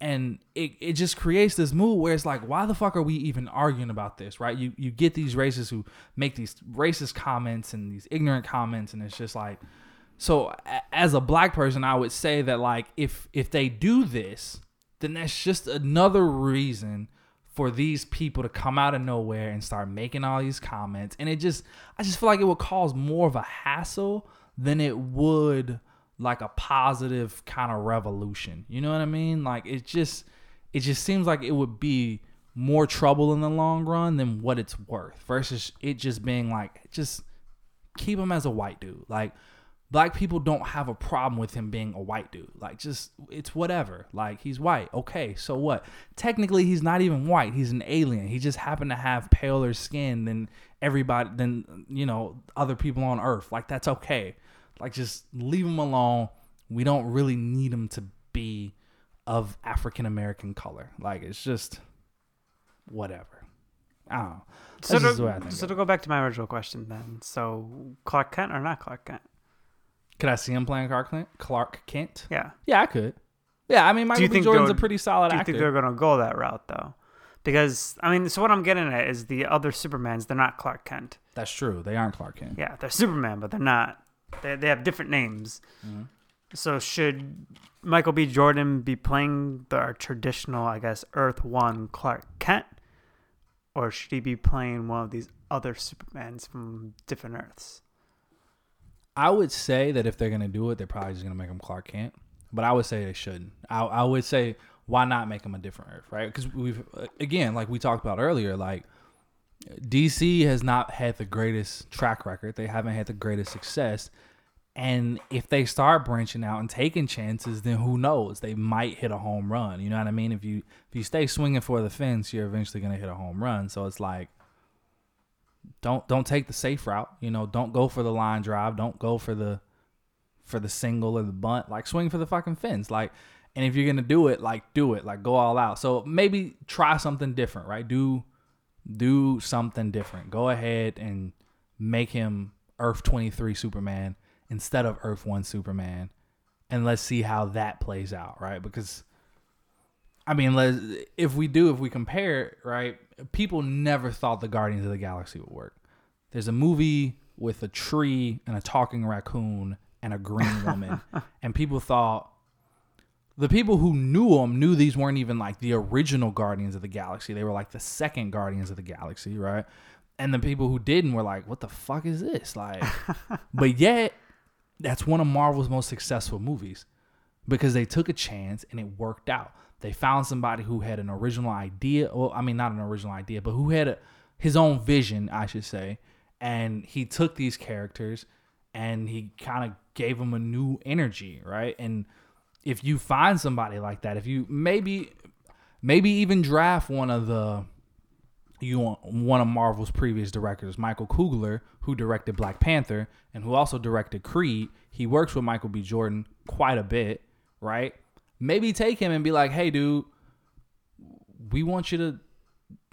and it, it just creates this mood where it's like why the fuck are we even arguing about this right you you get these racists who make these racist comments and these ignorant comments and it's just like so as a black person i would say that like if if they do this then that's just another reason for these people to come out of nowhere and start making all these comments. And it just i just feel like it would cause more of a hassle than it would like a positive kind of revolution. You know what i mean? Like it just it just seems like it would be more trouble in the long run than what it's worth versus it just being like just keep him as a white dude. Like black people don't have a problem with him being a white dude. Like just it's whatever. Like he's white. Okay, so what? Technically he's not even white. He's an alien. He just happened to have paler skin than everybody than you know other people on earth. Like that's okay. Like just leave him alone. We don't really need him to be of African American color. Like it's just whatever. I don't know. That's so to, the way I think so to go back to my original question then. So Clark Kent or not Clark Kent? Could I see him playing Clark Kent? Clark Kent? Yeah. Yeah, I could. Yeah, I mean, Michael B. Jordan's a pretty solid Do you actor. think they're gonna go that route though? Because I mean, so what I'm getting at is the other Supermans. They're not Clark Kent. That's true. They aren't Clark Kent. Yeah, they're Superman, but they're not. They they have different names. Mm-hmm. So should Michael B. Jordan be playing the traditional, I guess, Earth One Clark Kent, or should he be playing one of these other Supermans from different Earths? I would say that if they're gonna do it, they're probably just gonna make him Clark Kent. But I would say they shouldn't. I, I would say why not make him a different Earth, right? Because we've again, like we talked about earlier, like DC has not had the greatest track record. They haven't had the greatest success. And if they start branching out and taking chances, then who knows? They might hit a home run. You know what I mean? If you if you stay swinging for the fence, you're eventually gonna hit a home run. So it's like don't don't take the safe route. You know, don't go for the line drive. Don't go for the for the single or the bunt. Like swing for the fucking fence. Like, and if you're gonna do it, like do it. Like go all out. So maybe try something different, right? Do do something different. Go ahead and make him Earth 23 Superman instead of Earth 1 Superman. And let's see how that plays out, right? Because I mean, let's, if we do, if we compare, it, right? People never thought the Guardians of the Galaxy would work. There's a movie with a tree and a talking raccoon and a green woman, and people thought the people who knew them knew these weren't even like the original Guardians of the Galaxy. They were like the second Guardians of the Galaxy, right? And the people who didn't were like, "What the fuck is this?" Like, but yet that's one of Marvel's most successful movies because they took a chance and it worked out. They found somebody who had an original idea. Well, I mean, not an original idea, but who had a, his own vision, I should say. And he took these characters and he kind of gave them a new energy, right? And if you find somebody like that, if you maybe, maybe even draft one of the, you want one of Marvel's previous directors, Michael Coogler, who directed Black Panther and who also directed Creed. He works with Michael B. Jordan quite a bit, right? Maybe take him and be like, "Hey, dude, we want you to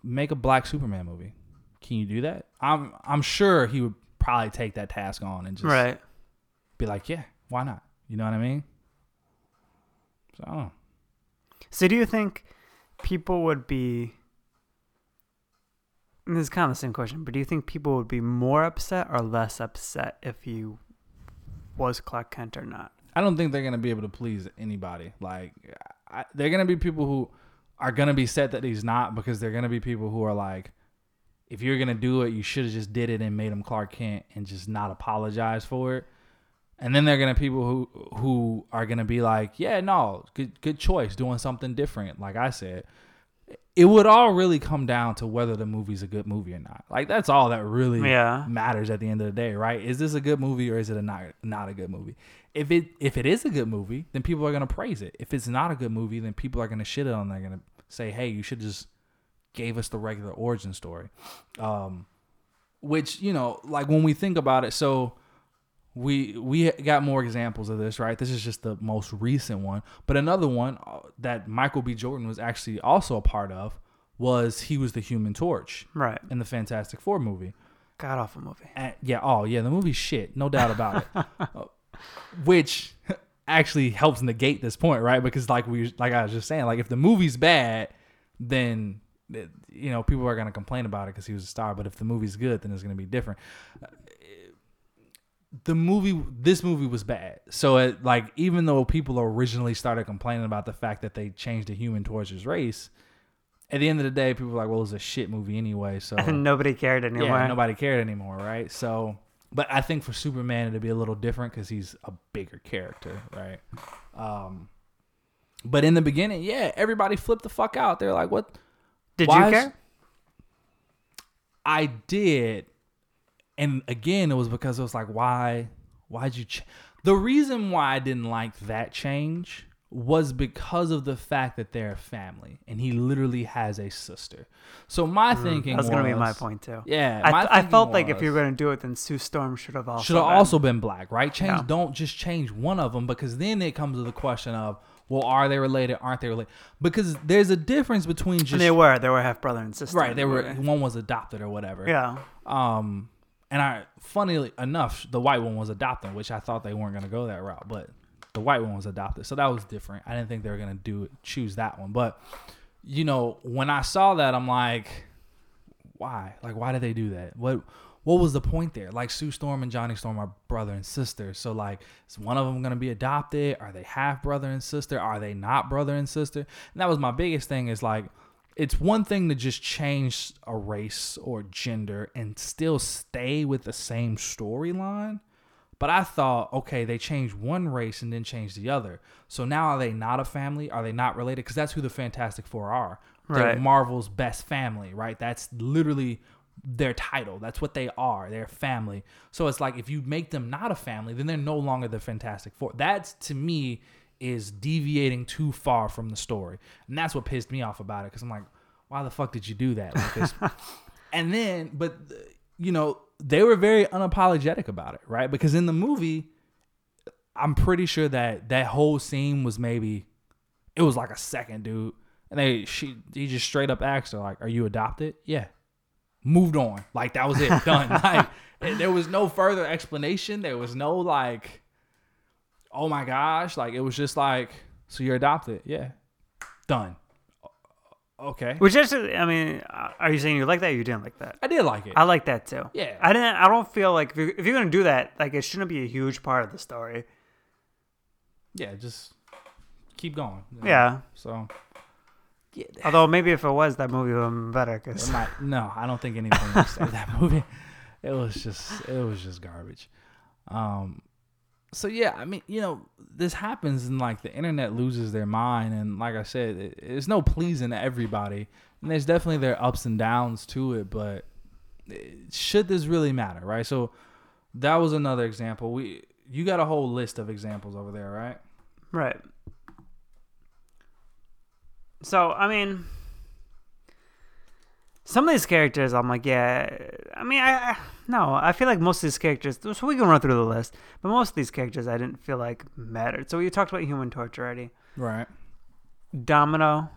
make a Black Superman movie. Can you do that?" I'm I'm sure he would probably take that task on and just Right. be like, "Yeah, why not?" You know what I mean? So I don't know. So do you think people would be this is kind of the same question, but do you think people would be more upset or less upset if he was Clark Kent or not? I don't think they're gonna be able to please anybody. Like, I, they're gonna be people who are gonna be set that he's not because they're gonna be people who are like, if you're gonna do it, you should have just did it and made him Clark Kent and just not apologize for it. And then they're gonna be people who who are gonna be like, yeah, no, good good choice, doing something different. Like I said, it would all really come down to whether the movie's a good movie or not. Like that's all that really Yeah. matters at the end of the day, right? Is this a good movie or is it a not not a good movie? If it if it is a good movie, then people are gonna praise it. If it's not a good movie, then people are gonna shit it on. They're gonna say, "Hey, you should just gave us the regular origin story," um, which you know, like when we think about it, so we we got more examples of this, right? This is just the most recent one, but another one uh, that Michael B. Jordan was actually also a part of was he was the Human Torch Right. in the Fantastic Four movie. God awful movie. And, yeah, oh yeah, the movie's shit, no doubt about it. Which actually helps negate this point, right? Because like we, like I was just saying, like if the movie's bad, then you know people are gonna complain about it because he was a star. But if the movie's good, then it's gonna be different. The movie, this movie was bad. So it, like even though people originally started complaining about the fact that they changed the Human Torch's race. At the end of the day, people were like, "Well, it's a shit movie anyway." So nobody cared anymore. yeah, nobody cared anymore, right? So, but I think for Superman it'd be a little different because he's a bigger character, right? Um, but in the beginning, yeah, everybody flipped the fuck out. They're like, "What?" Did you is- care? I did, and again, it was because it was like, why? Why'd you? Ch-? The reason why I didn't like that change was because of the fact that they're a family, and he literally has a sister. So my thinking Mm, That was going to be my point too. Yeah, I, I thinking felt like if you were going to do it, then Sue Storm should have also. should have been. also been black, right? Change Yeah. don't just change one of them because then it comes to the question of, well, are they related? Aren't they related? Because there's a difference between just And they were. They were half brother and sister. right. They were one was adopted or whatever. Yeah. Um, and I, funnily enough, the white one was adopted, which I thought they weren't gonna go that route, but the white one was adopted, so that was different. I didn't think they were gonna do choose that one, but you know, when I saw that, I'm like, why? Like, why did they do that? What what was the point there? Like Sue Storm and Johnny Storm are brother and sister. So like, is one of them gonna be adopted? Are they half brother and sister? Are they not brother and sister? And that was my biggest thing. Is like, it's one thing to just change a race or gender and still stay with the same storyline. But I thought, okay, they changed one race and then changed the other. So now are they not a family? Are they not related? Because that's who the Fantastic Four are. They're Right. Marvel's best family, right? That's literally their title. That's what they are. They're family. So it's like if you make them not a family, then they're no longer the Fantastic Four. That's to me is deviating too far from the story, and that's what pissed me off about it. Because I'm like, why the fuck did you do that? Like this? and then, but you know, they were very unapologetic about it, right? Because in the movie, I'm pretty sure that that whole scene was maybe it was like a second, dude. And they she he just straight up asked her like, "Are you adopted?" Yeah. Moved on. Like that was it. Done. like and there was no further explanation. There was no like, oh my gosh. Like it was just like, so you're adopted. Yeah. Done. Okay. Which is, I mean, uh, are you saying you like that or you didn't like that? I did like it. I like that too. Yeah. I didn't. I don't feel like if you're, if you're gonna do that, like it shouldn't be a huge part of the story. yeah. Just keep going. you know? Yeah. So. Yeah. Although maybe if it was, that movie would have been better. Cause might, no, I don't think anything was said in that movie. It was just it was just garbage. Um so yeah, I mean, you know, this happens and like the internet loses their mind and like I said, it, it's no pleasing to everybody. And there's definitely their ups and downs to it, but it, should this really matter, right? So that was another example. We you got a whole list of examples over there, right? Right. So I mean, some of these characters, I'm like, yeah. I mean, I, I no, I feel like most of these characters. So we can run through the list, but most of these characters, I didn't feel like mattered. So we talked about Human Torch already. Right. Domino.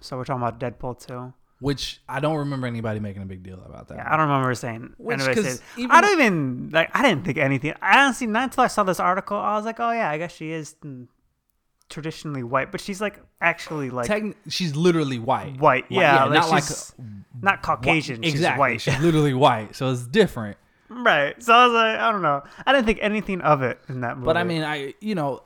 So we're talking about Deadpool too. Which I don't remember anybody making a big deal about that. Yeah, I don't remember saying. Which, anybody even- I don't even like. I didn't think anything. I honestly, not until I saw this article, I was like, oh yeah, I guess she is mm, traditionally white, but she's like actually like Techn- she's literally white. white. Yeah, like not like not Caucasian. She's exactly. white. She's literally white, so it's different. right. So I was like, I don't know. I didn't think anything of it in that movie. But I mean, I you know,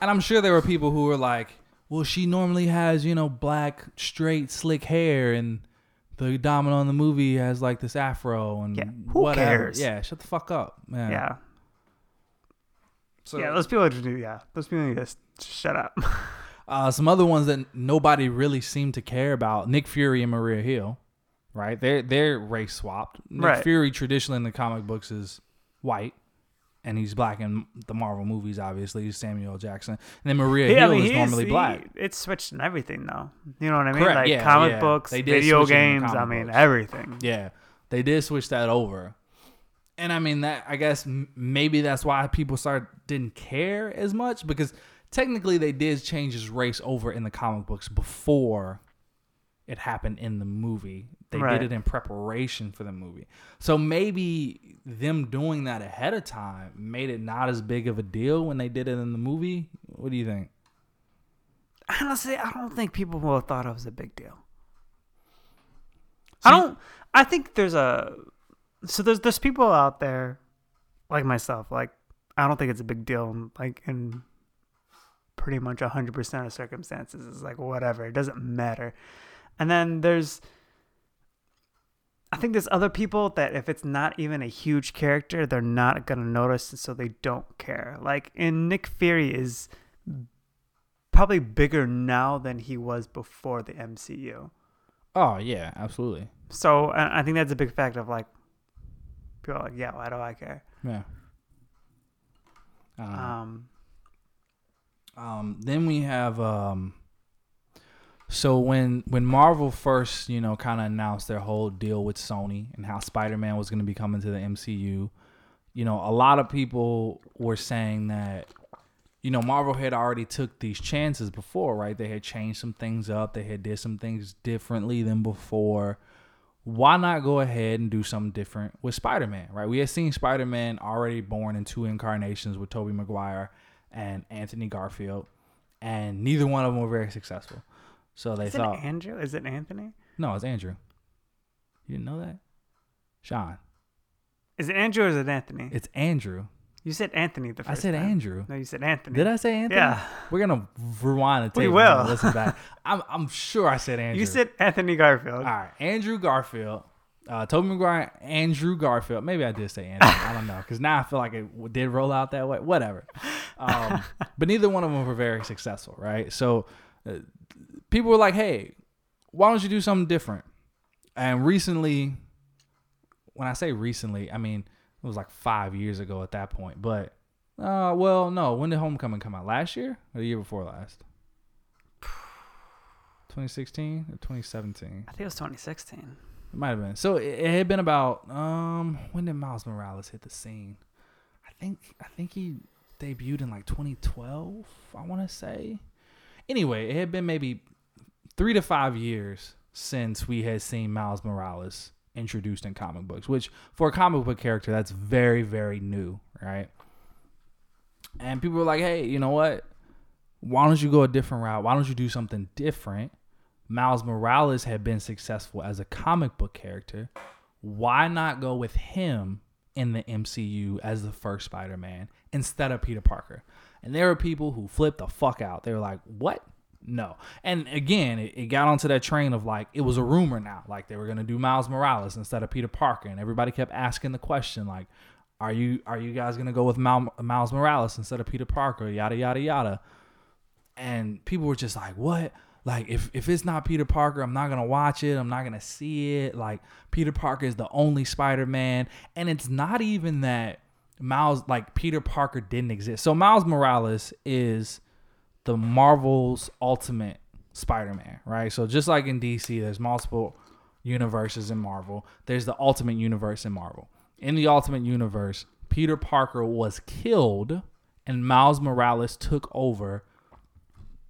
and I'm sure there were people who were like, "Well, she normally has you know black, straight, slick hair, and the Domino in the movie has like this afro and Yeah, who whatever." cares? Yeah, shut the fuck up, man. yeah, So, yeah. Those people do. Yeah, those people need to s- shut up. uh, some other ones that nobody really seemed to care about: Nick Fury and Maria Hill. Right? They're they're race swapped. Nick Right. Fury traditionally in the comic books is white. And he's black in the Marvel movies, obviously. He's Samuel L. Jackson. And then Maria Yeah, Hill I mean, is normally he- black. It's switched in everything though. You know what I mean? Correct, Like yeah, comic yeah. books, They did video switch it in games. I comic mean, books. everything. Yeah, they did switch that over, and I mean that. I guess maybe that's why people started didn't care as much because technically they did change his race over in the comic books before it happened in the movie. They Right. did it in preparation for the movie, so maybe them doing that ahead of time made it not as big of a deal when they did it in the movie. What do you think? Honestly, I don't think people will have thought it was a big deal. I don't. I think there's a. So there's there's people out there, like myself. Like I don't think it's a big deal. Like in pretty much hundred percent of circumstances, it's like whatever. It doesn't matter. And then there's. I think there's other people that if it's not even a huge character, they're not gonna notice, and so they don't care. Like in Nick Fury is probably bigger now than he was before the MCU. Oh yeah, absolutely. So I I think that's a big fact of like people are like, yeah, why do I care? Yeah. Um, Um, Um, then we have um, so when when Marvel first, you know, kind of announced their whole deal with Sony and how Spider-Man was going to be coming to the MCU, you know, a lot of people were saying that you know, Marvel had already took these chances before, right? They had changed some things up, they had did some things differently than before. Why not go ahead and do something different with Spider-Man, right? We had seen Spider-Man already born in two incarnations with Tobey Maguire and Anthony Garfield, and neither one of them were very successful. So they Is it thought, Andrew? Is it Anthony? no, it's Andrew. You didn't know that, Sean? Is it Andrew or is it Anthony? It's Andrew. You said Anthony the first. I said time. Andrew. No, you said Anthony. Did I say Anthony? Yeah. We're gonna rewind the tape. We and will. listen back. I'm I'm sure I said Andrew. You said Anthony Garfield. all right. Andrew Garfield, uh, Tobey Maguire, Andrew Garfield. Maybe I did say Anthony. I don't know because now I feel like it did roll out that way. Whatever. Um, but neither one of them were very successful, right? So uh, people were like, "Hey, why don't you do something different?" And recently, when I say recently, I mean was like five years ago at that point. But uh, well, no. When did Homecoming come out? Last year or the year before last? 2016 or 2017? I think it was 2016. It might have been. So it, it had been about um when did Miles Morales hit the scene? I think I think he debuted in like 2012. I want to say. Anyway, it had been maybe three to five years since we had seen Miles Morales introduced in comic books, which for a comic book character that's very very new, right? And people were like, "Hey, you know what? Why don't you go a different route? Why don't you do something different?" Miles Morales had been successful as a comic book character. Why not go with him in the MCU as the first Spider Man instead of Peter Parker? And there were people who flipped the fuck out. They were like, what? No. And again, it, it got onto that train of like, it was a rumor now. Like they were going to do Miles Morales instead of Peter Parker. And everybody kept asking the question, like, are you are you guys gonna go with Miles Morales instead of Peter Parker? Yada yada yada. And people were just like, "What? Like, if if it's not Peter Parker, I'm not gonna watch it. I'm not gonna see it. Like, Peter Parker is the only Spider-Man, and it's not even that Miles like Peter Parker didn't exist. So Miles Morales is the Marvel's ultimate Spider-Man, right? So just like in DC, there's multiple universes in Marvel. There's the ultimate universe in Marvel. In the ultimate universe, Peter Parker was killed and Miles Morales took over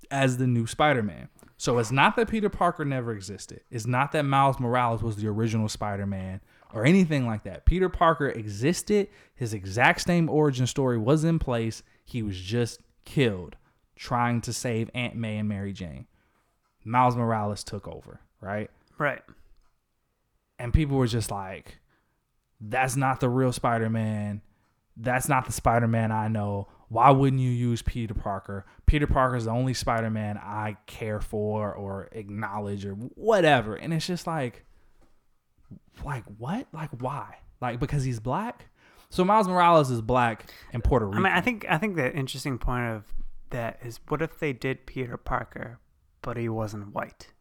as the new Spider-Man. So it's not that Peter Parker never existed. It's not that Miles Morales was the original Spider-Man or anything like that. Peter Parker existed. His exact same origin story was in place. He was just killed trying to save Aunt May and Mary Jane. Miles Morales took over, right? Right. and people were just like that's not the real spider-man. That's not the spider-man i know. Why wouldn't you use peter parker? Peter parker is the only spider-man i care for or acknowledge or whatever. And it's just like like what? Like why? Like because he's black? So miles morales is black and puerto I rican mean, I think I think the interesting point of that is, what if they did Peter Parker, but he wasn't white?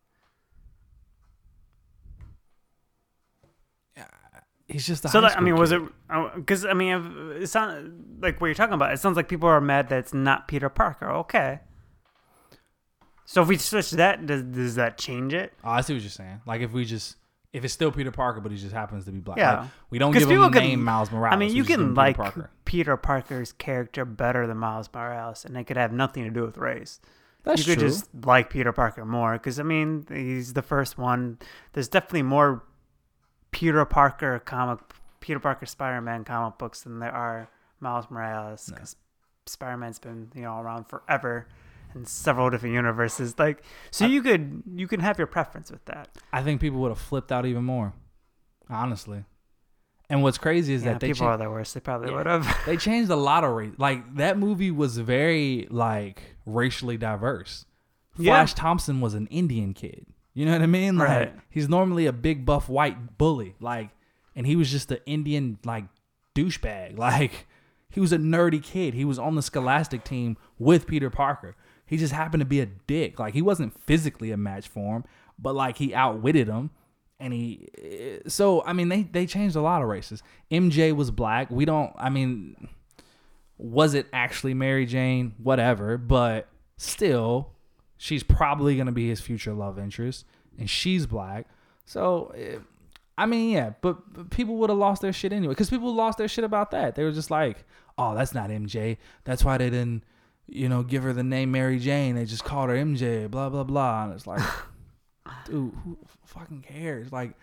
Yeah. He's just a So, like, I mean, school was it? Uh, because I mean, it sounds like what you're talking about. It sounds like people are mad that it's not Peter Parker. Okay. So if we switch that, does does that change it? oh, i see what you're saying like if we just if it's still Peter Parker, but he just happens to be black, Yeah. Like, we don't give him the can- name Miles Morales. I mean, you just give him can Peter like Parker. Peter Parker's character better than Miles Morales, and it could have nothing to do with race. That's you could true. just like Peter Parker more because I mean he's the first one. There's definitely more Peter Parker comic, Peter Parker Spider Man comic books than there are Miles Morales because Spider Man's been you know around forever in several different universes. Like so, you could you can have your preference with that. I think people would have flipped out even more, honestly. And what's crazy is Yeah, that they people cha- are the worst. They probably Yeah. would have. they changed a lot of race. Like that movie was very like racially diverse. Yeah. Flash Thompson was an Indian kid. You know what I mean? Like Right. he's normally a big buff white bully. Like and he was just an Indian like douchebag. Like he was a nerdy kid. He was on the Scholastic team with Peter Parker. He just happened to be a dick. Like he wasn't physically a match for him, but like he outwitted him. And he, so I mean, they they changed a lot of races. MJ was black. We don't. I mean, was it actually Mary Jane? Whatever, but still, she's probably gonna be his future love interest, and she's black. So, eh, I mean, yeah, but, but people would have lost their shit anyway, because people lost their shit about that. They were just like, "Oh, that's not MJ. That's why they didn't, you know, give her the name Mary Jane. They just called her MJ. Blah blah blah." And it's like, dude, who fucking cares? Like,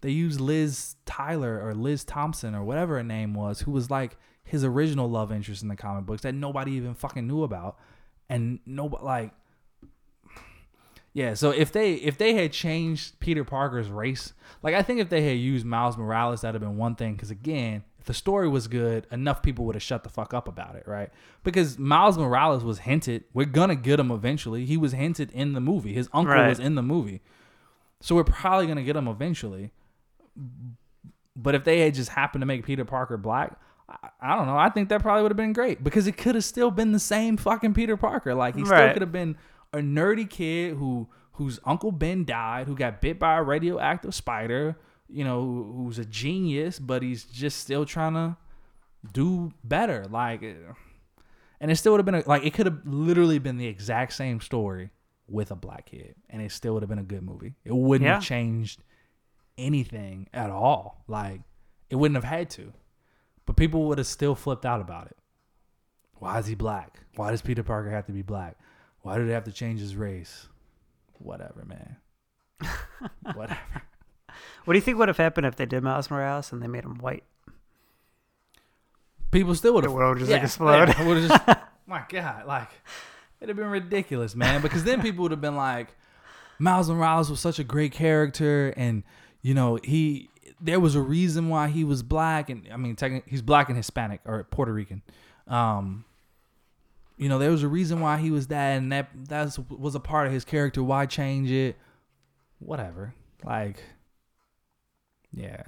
they used Liz Tyler or Liz Thompson or whatever her name was, who was like his original love interest in the comic books that nobody even fucking knew about, and nobody like Yeah, so if they if they had changed Peter Parker's race, like I think if they had used Miles Morales, that'd have been one thing. Because again, if the story was good, enough people would have shut the fuck up about it, right? Because Miles Morales was hinted, we're gonna get him eventually. He was hinted in the movie. His uncle Right. was in the movie, so we're probably gonna get him eventually. But if they had just happened to make Peter Parker black, I, I don't know. I think that probably would have been great because it could have still been the same fucking Peter Parker. Like he still could have been a nerdy kid who whose uncle Ben died, who got bit by a radioactive spider. You know, who- who's a genius, but he's just still trying to do better. Like, and it still would have been a, like it could have literally been the exact same story with a black kid, and it still would have been a good movie. It wouldn't Yeah. have changed anything at all. Like, it wouldn't have had to, but people would have still flipped out about it. Why is he black? Why does Peter Parker have to be black? Why do they have to change his race? Whatever, man. Whatever. What do you think would have happened if they did Miles Morales and they made him white? People still would have. The world just like explode. Yeah, just, my God, like it'd have been ridiculous, man. Because then people would have been like, Miles Morales was such a great character, and you know he there was a reason why he was black, and I mean, technically he's black and Hispanic or Puerto Rican. Um, you know, there was a reason why he was that, and that that was a part of his character. Why change it? Whatever. Like, yeah.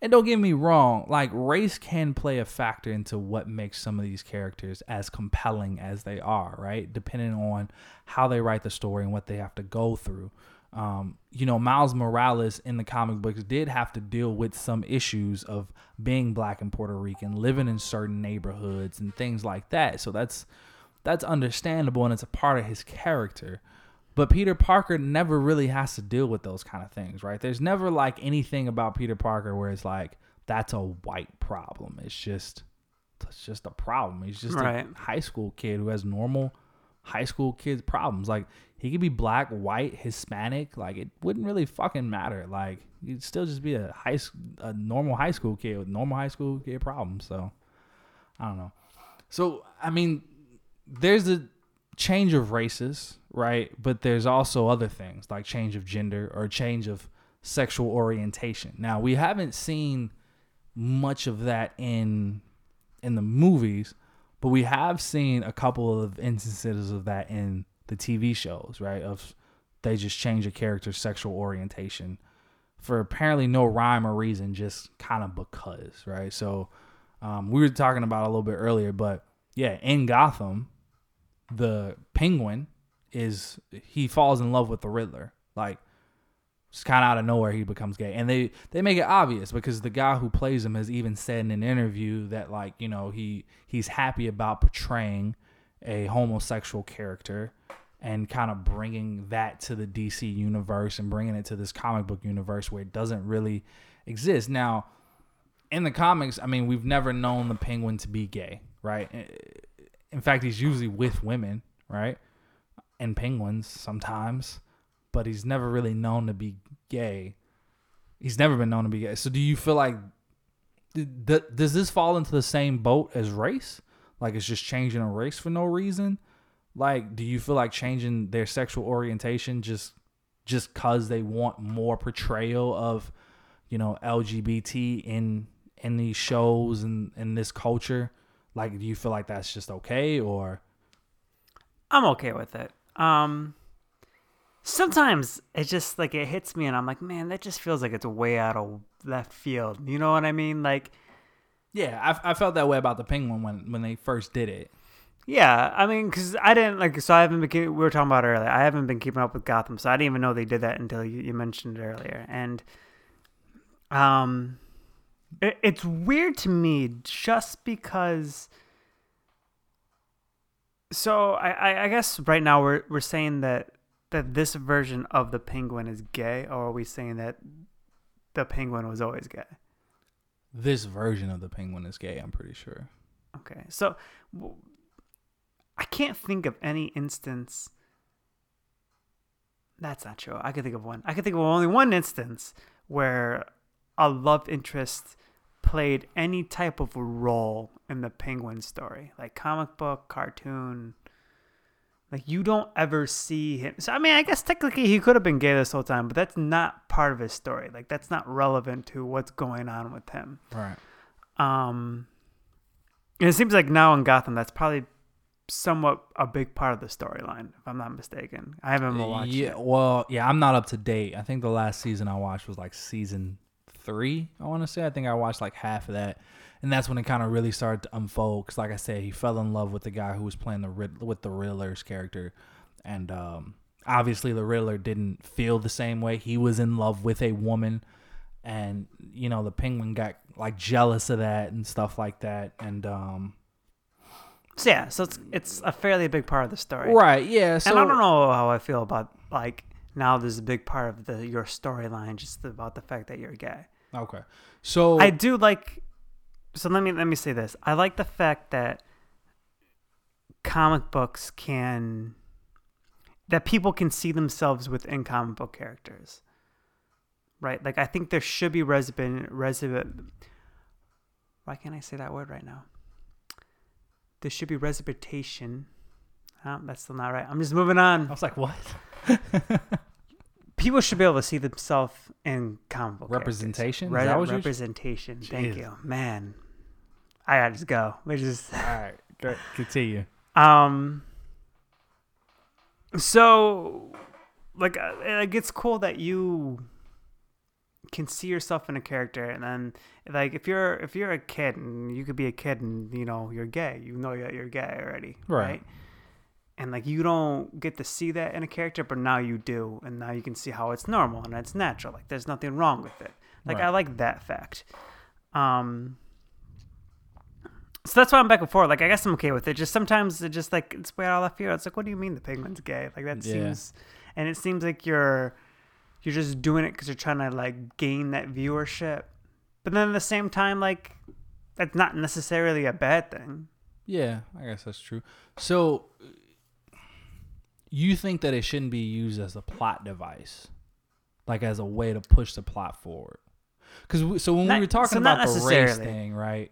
And don't get me wrong, like race can play a factor into what makes some of these characters as compelling as they are, right? Depending on how they write the story and what they have to go through. Um, you know, Miles Morales in the comic books did have to deal with some issues of being black and Puerto Rican, living in certain neighborhoods and things like that. So that's that's understandable and it's a part of his character. But Peter Parker never really has to deal with those kind of things, right? There's never like anything about Peter Parker where it's like that's a white problem. It's just it's just a problem. He's just Right. a high school kid who has normal high school kids problems. Like he could be black, white, Hispanic. Like it wouldn't really fucking matter. Like he'd still just be a high a normal high school kid with normal high school kid problems. So I don't know. So I mean, there's a change of races, right? But there's also other things like change of gender or change of sexual orientation. Now, we haven't seen much of that in in the movies, but we have seen a couple of instances of that in the TV shows, right? Of they just change a character's sexual orientation for apparently no rhyme or reason, just kind of because, right? So um, we were talking about a little bit earlier, but yeah, in Gotham, the Penguin is he falls in love with the Riddler, like just kind of out of nowhere he becomes gay, and they they make it obvious because the guy who plays him has even said in an interview that like you know he he's happy about portraying a homosexual character and kind of bringing that to the DC universe and bringing it to this comic book universe where it doesn't really exist. Now, in the comics, I mean, we've never known the Penguin to be gay, right? In fact, he's usually with women, right? And penguins sometimes, but he's never really known to be gay. He's never been known to be gay. So, do you feel like th- th- does this fall into the same boat as race? Like it's just changing a race for no reason? Like, do you feel like changing their sexual orientation just just cause they want more portrayal of, you know, LGBT in in these shows and in this culture? Like, do you feel like that's just okay or I'm okay with it. Um, sometimes it's just like it hits me, and I'm like, man, that just feels like it's way out of left field. You know what I mean? Like, yeah, I, I felt that way about the penguin when when they first did it. yeah, I mean, because I didn't like, so I haven't been. We were talking about it earlier. I haven't been keeping up with Gotham, so I didn't even know they did that until you, you mentioned it earlier. And, um, it, it's weird to me just because. So I, I, guess right now we're we're saying that that this version of the penguin is gay, or are we saying that the penguin was always gay? This version of the penguin is gay. I'm pretty sure. Okay, so I can't think of any instance. That's not true. I can think of one. I can think of only one instance where a love interest played any type of role in the penguin story, like comic book, cartoon, Like you don't ever see him. So I mean, I guess technically he could have been gay this whole time, but that's not part of his story. Like that's not relevant to what's going on with him. Right. Um, and it seems like now in Gotham, that's probably somewhat a big part of the storyline, if I'm not mistaken. I haven't watched Yeah. it. Well, yeah, I'm not up to date. I think the last season I watched was like season three. I want to say. I think I watched like half of that, and that's when it kind of really started to unfold. Because, like I said, he fell in love with the guy who was playing the Rid- with the Riddler's character, and um, obviously the Riddler didn't feel the same way. He was in love with a woman, and you know the Penguin got like jealous of that and stuff like that, and um, So yeah, so it's it's a fairly big part of the story. right, yeah. So and I don't know how I feel about like now there's a big part of the your storyline just about the fact that you're gay. Okay, so I do like so let me let me say this. I like the fact that comic books can that people can see themselves within comic book characters. Right? Like I think there should be resident resident why can't I say that word right now? There should be representation. Oh, that's still not right. I'm just moving on. I was like, what? People should be able to see themselves in comic book. Representation? Is Re- that what you're- representation. Thank you, man. I gotta just go. We just All right, great. Continue. um. So, like, uh, like it's cool that you can see yourself in a character, and then like if you're if you're a kid and you could be a kid and you know you're gay, you know that you're gay already, Right. right? And like you don't get to see that in a character, but now you do, and now you can see how it's normal and it's natural. Like there's nothing wrong with it. Like I like that fact. Um. So that's why I'm back and forth. Like I guess I'm okay with it. Just sometimes it just like it's way out of left field. It's like, what do you mean the penguin's gay? Like that Yeah. seems, and it seems like you're you're just doing it because you're trying to like gain that viewership. But then at the same time, like that's not necessarily a bad thing. Yeah, I guess that's true. So, you think that it shouldn't be used as a plot device, like as a way to push the plot forward? Because so when Not- we were talking so about the race thing, right?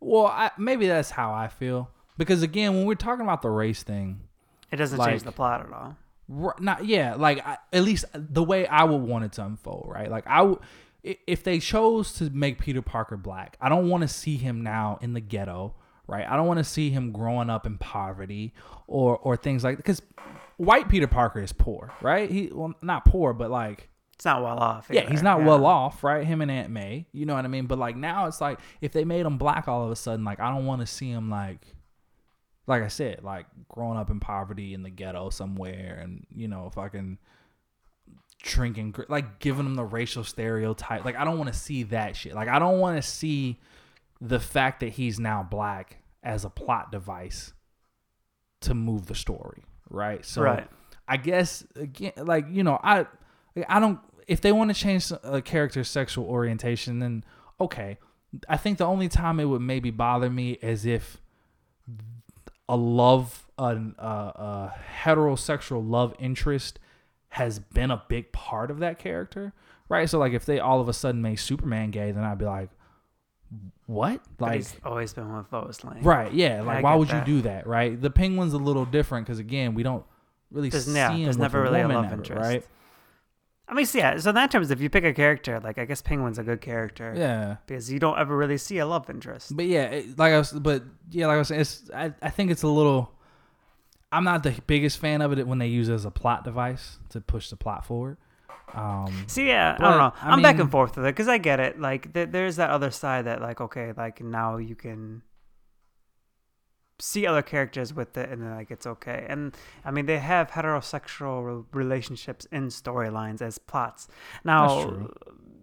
Well, I, maybe that's how I feel. Because again, when we're talking about the race thing, It doesn't Like- change the plot at all. R- not yeah like I, at least the way i would want it to unfold right like i would if they chose to make peter parker black i don't want to see him now in the ghetto right i don't want to see him growing up in poverty or or things like because white peter parker is poor right he well not poor but like It's not well off. yeah he's not Yeah. well off right him and aunt may you know what i mean but like now it's like if they made him black all of a sudden like i don't want to see him like like I said, like growing up in poverty in the ghetto somewhere, and you know, fucking drinking, like giving him the racial stereotype. Like I don't want to see that shit. Like I don't want to see the fact that he's now black as a plot device to move the story, right? So Right. I guess again, like you know, I I don't. If they want to change a character's sexual orientation, then okay. I think the only time it would maybe bother me is if a love, an a, a heterosexual love interest has been a big part of that character, right? So like if they all of a sudden made Superman gay, then I'd be like, what? Like he's always been with Lois Lane. Right, yeah. Like, I why would that. you do that, right? The penguin's a little different because again, we don't really There's- see him there's with never a really a love ever, interest. right? I mean, so yeah. So in that terms, if you pick a character, like I guess Penguin's a good character. Yeah, Because you don't ever really see a love interest. but yeah, it, like I was, but yeah, like I was saying, it's I, I think it's a little. I'm not the biggest fan of it when they use it as a plot device to push the plot forward. Um, See, yeah, I don't know. I I'm back and forth with it because I get it. Like, th- there's that other side that, like, okay, like now you can see other characters with it, and then like it's okay. And I mean, they have heterosexual relationships in storylines as plots. Now,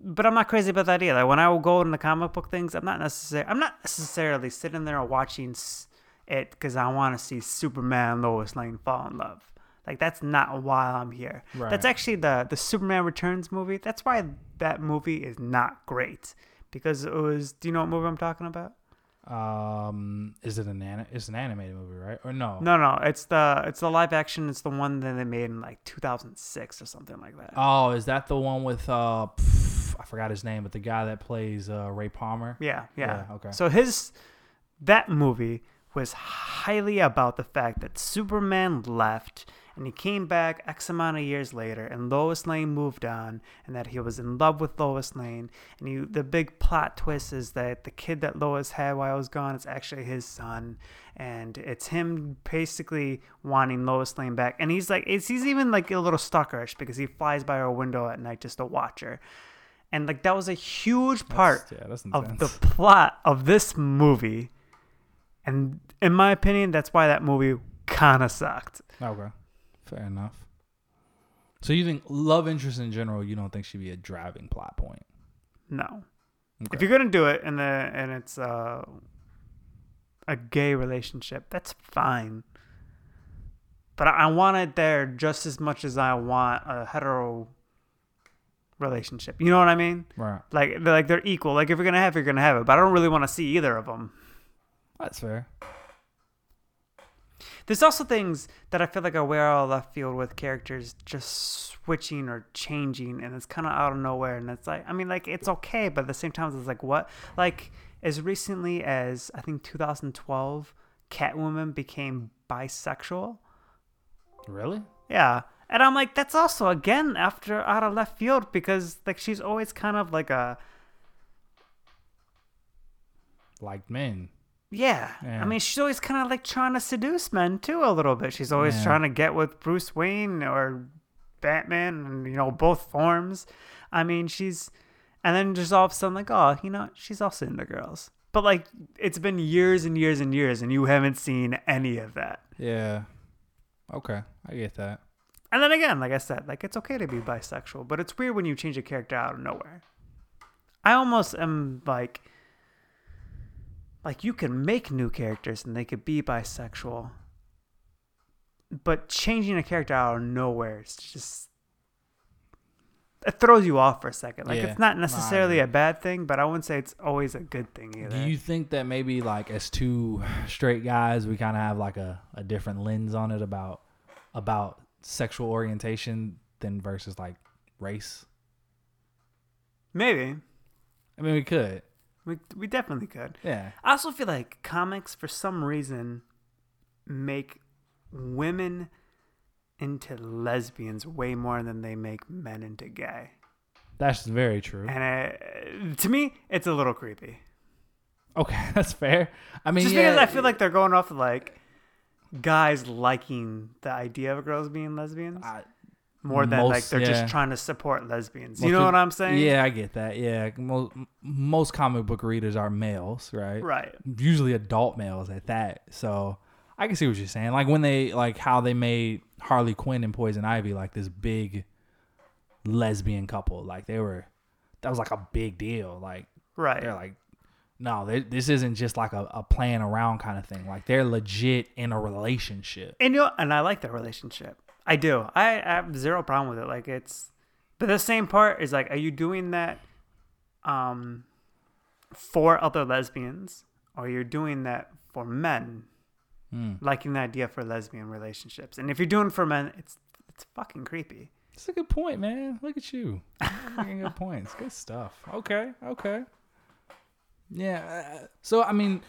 but I'm not crazy about that either. When I will go into comic book things, I'm not necessarily I'm not necessarily sitting there watching s- it because I want to see Superman Lois Lane fall in love. Like that's not why I'm here. Right. That's actually the the Superman Returns movie. That's why that movie is not great because it was. Do you know what movie I'm talking about? um, is it an an, it's an animated movie, right? Or no? No, no, it's the it's the live action. It's the one that they made in like 2006 or something like that. Oh, is that the one with uh, pff, I forgot his name, but the guy that plays uh Ray Palmer? Yeah, yeah. Yeah, okay. So his that movie was highly about the fact that Superman left and he came back X amount of years later and Lois Lane moved on and that he was in love with Lois Lane. And he, the big plot twist is that the kid that Lois had while I was gone is actually his son. And it's him basically wanting Lois Lane back. And he's like, it's, he's even like a little stalkerish because he flies by her window at night just to watch her. And like that was a huge part yeah, of the plot of this movie. And in my opinion, that's why that movie kind of sucked. Okay, fair enough. So you think love interest in general, you don't think should be a driving plot point? No. If you're gonna do it and the and it's uh, a gay relationship, that's fine. But I, I want it there just as much as I want a hetero relationship. You know what I mean? Right. Like they're like they're equal. Like if you're gonna have, it, you're gonna have it. But I don't really want to see either of them. That's fair. There's also things that I feel like are way out of left field with characters just switching or changing, and it's kind of out of nowhere. And it's like, I mean, like it's okay, but at the same time, it's like what? Like as recently as I think 2012, Catwoman became bisexual. Really? Yeah. And I'm like, that's also again after out of left field because like she's always kind of like a Like men. Yeah. Yeah. I mean, she's always kind of like trying to seduce men too a little bit. She's always Yeah. trying to get with Bruce Wayne or Batman and, you know, both forms. I mean, she's, and then just all of a sudden, like, oh, you know, she's also into girls. But like, it's been years and years and years, and you haven't seen any of that. Yeah. Okay, I get that. And then again, like I said, like, it's okay to be bisexual, but it's weird when you change a character out of nowhere. I almost am like, like you can make new characters and they could be bisexual, but changing a character out of nowhere is just it throws you off for a second. Like Yeah. it's not necessarily a bad thing, but I wouldn't say it's always a good thing either. Do you think that maybe like as two straight guys, we kind of have like a, a different lens on it about about sexual orientation than versus like race? Maybe I mean, we could. We we definitely could. Yeah. I also feel like comics, for some reason, make women into lesbians way more than they make men into gay. That's very true. And it, to me, it's a little creepy. Okay, that's fair. I mean, Just yeah, because I feel like they're going off of like guys liking the idea of girls being lesbians I- more than like they're yeah. just trying to support lesbians. most You know what I'm saying? Yeah, I get that. Yeah, most most comic book readers are males, right? Right. Usually adult males at that. So I can see what you're saying. Like when they like how they made Harley Quinn and Poison Ivy like this big lesbian couple. Like they were, that was like a big deal. Like Right. they're like, no, they, this isn't just like a, a playing around kind of thing. Like they're legit in a relationship. And you know, and I like their relationship. I do. I, I have zero problem with it. Like it's, but the same part is like, are you doing that, um, for other lesbians, or you're doing that for men, Hmm. liking the idea for lesbian relationships? And if you're doing for men, it's it's fucking creepy. It's a good point, man. Look at you. Making good points. Good stuff. Okay. Okay. Yeah. uh, So I mean,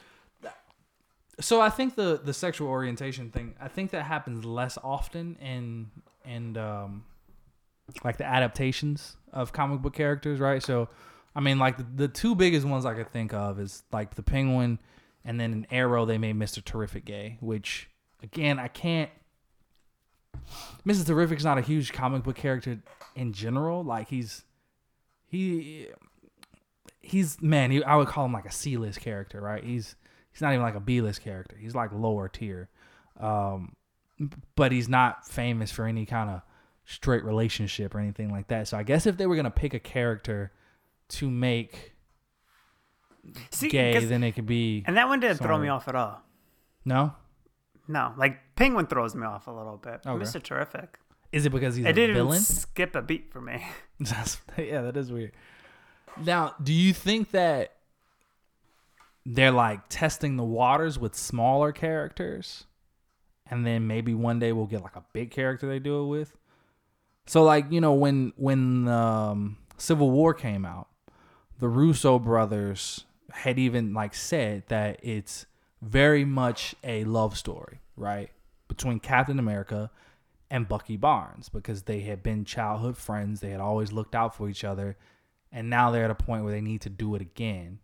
so I think the the sexual orientation thing. I think that happens less often in in um like the adaptations of comic book characters, right? So, I mean, like the, the two biggest ones I could think of is like the Penguin, and then in Arrow they made Mister Terrific gay, which again I can't. Mr. Terrific's not a huge comic book character in general. Like he's he he's man, he, I would call him like a C list character, right? He's he's not even like a B list character. He's like lower tier. Um but he's not famous for any kind of straight relationship or anything like that. So I guess if they were gonna pick a character to make See, gay, then it could be and that one didn't throw me off at all. no. No, like Penguin throws me off a little bit. Okay. Mr. Terrific. Is it because he's It a didn't villain? skip a beat for me. Yeah, that is weird. Now, do you think that they're like testing the waters with smaller characters, and then maybe one day we'll get like a big character they do it with? So, like you know, when when um, Civil War came out, the Russo brothers had even like said that it's very much a love story, right? Between Captain America and Bucky Barnes because they had been childhood friends. They had always looked out for each other. And now they're at a point where they need to do it again.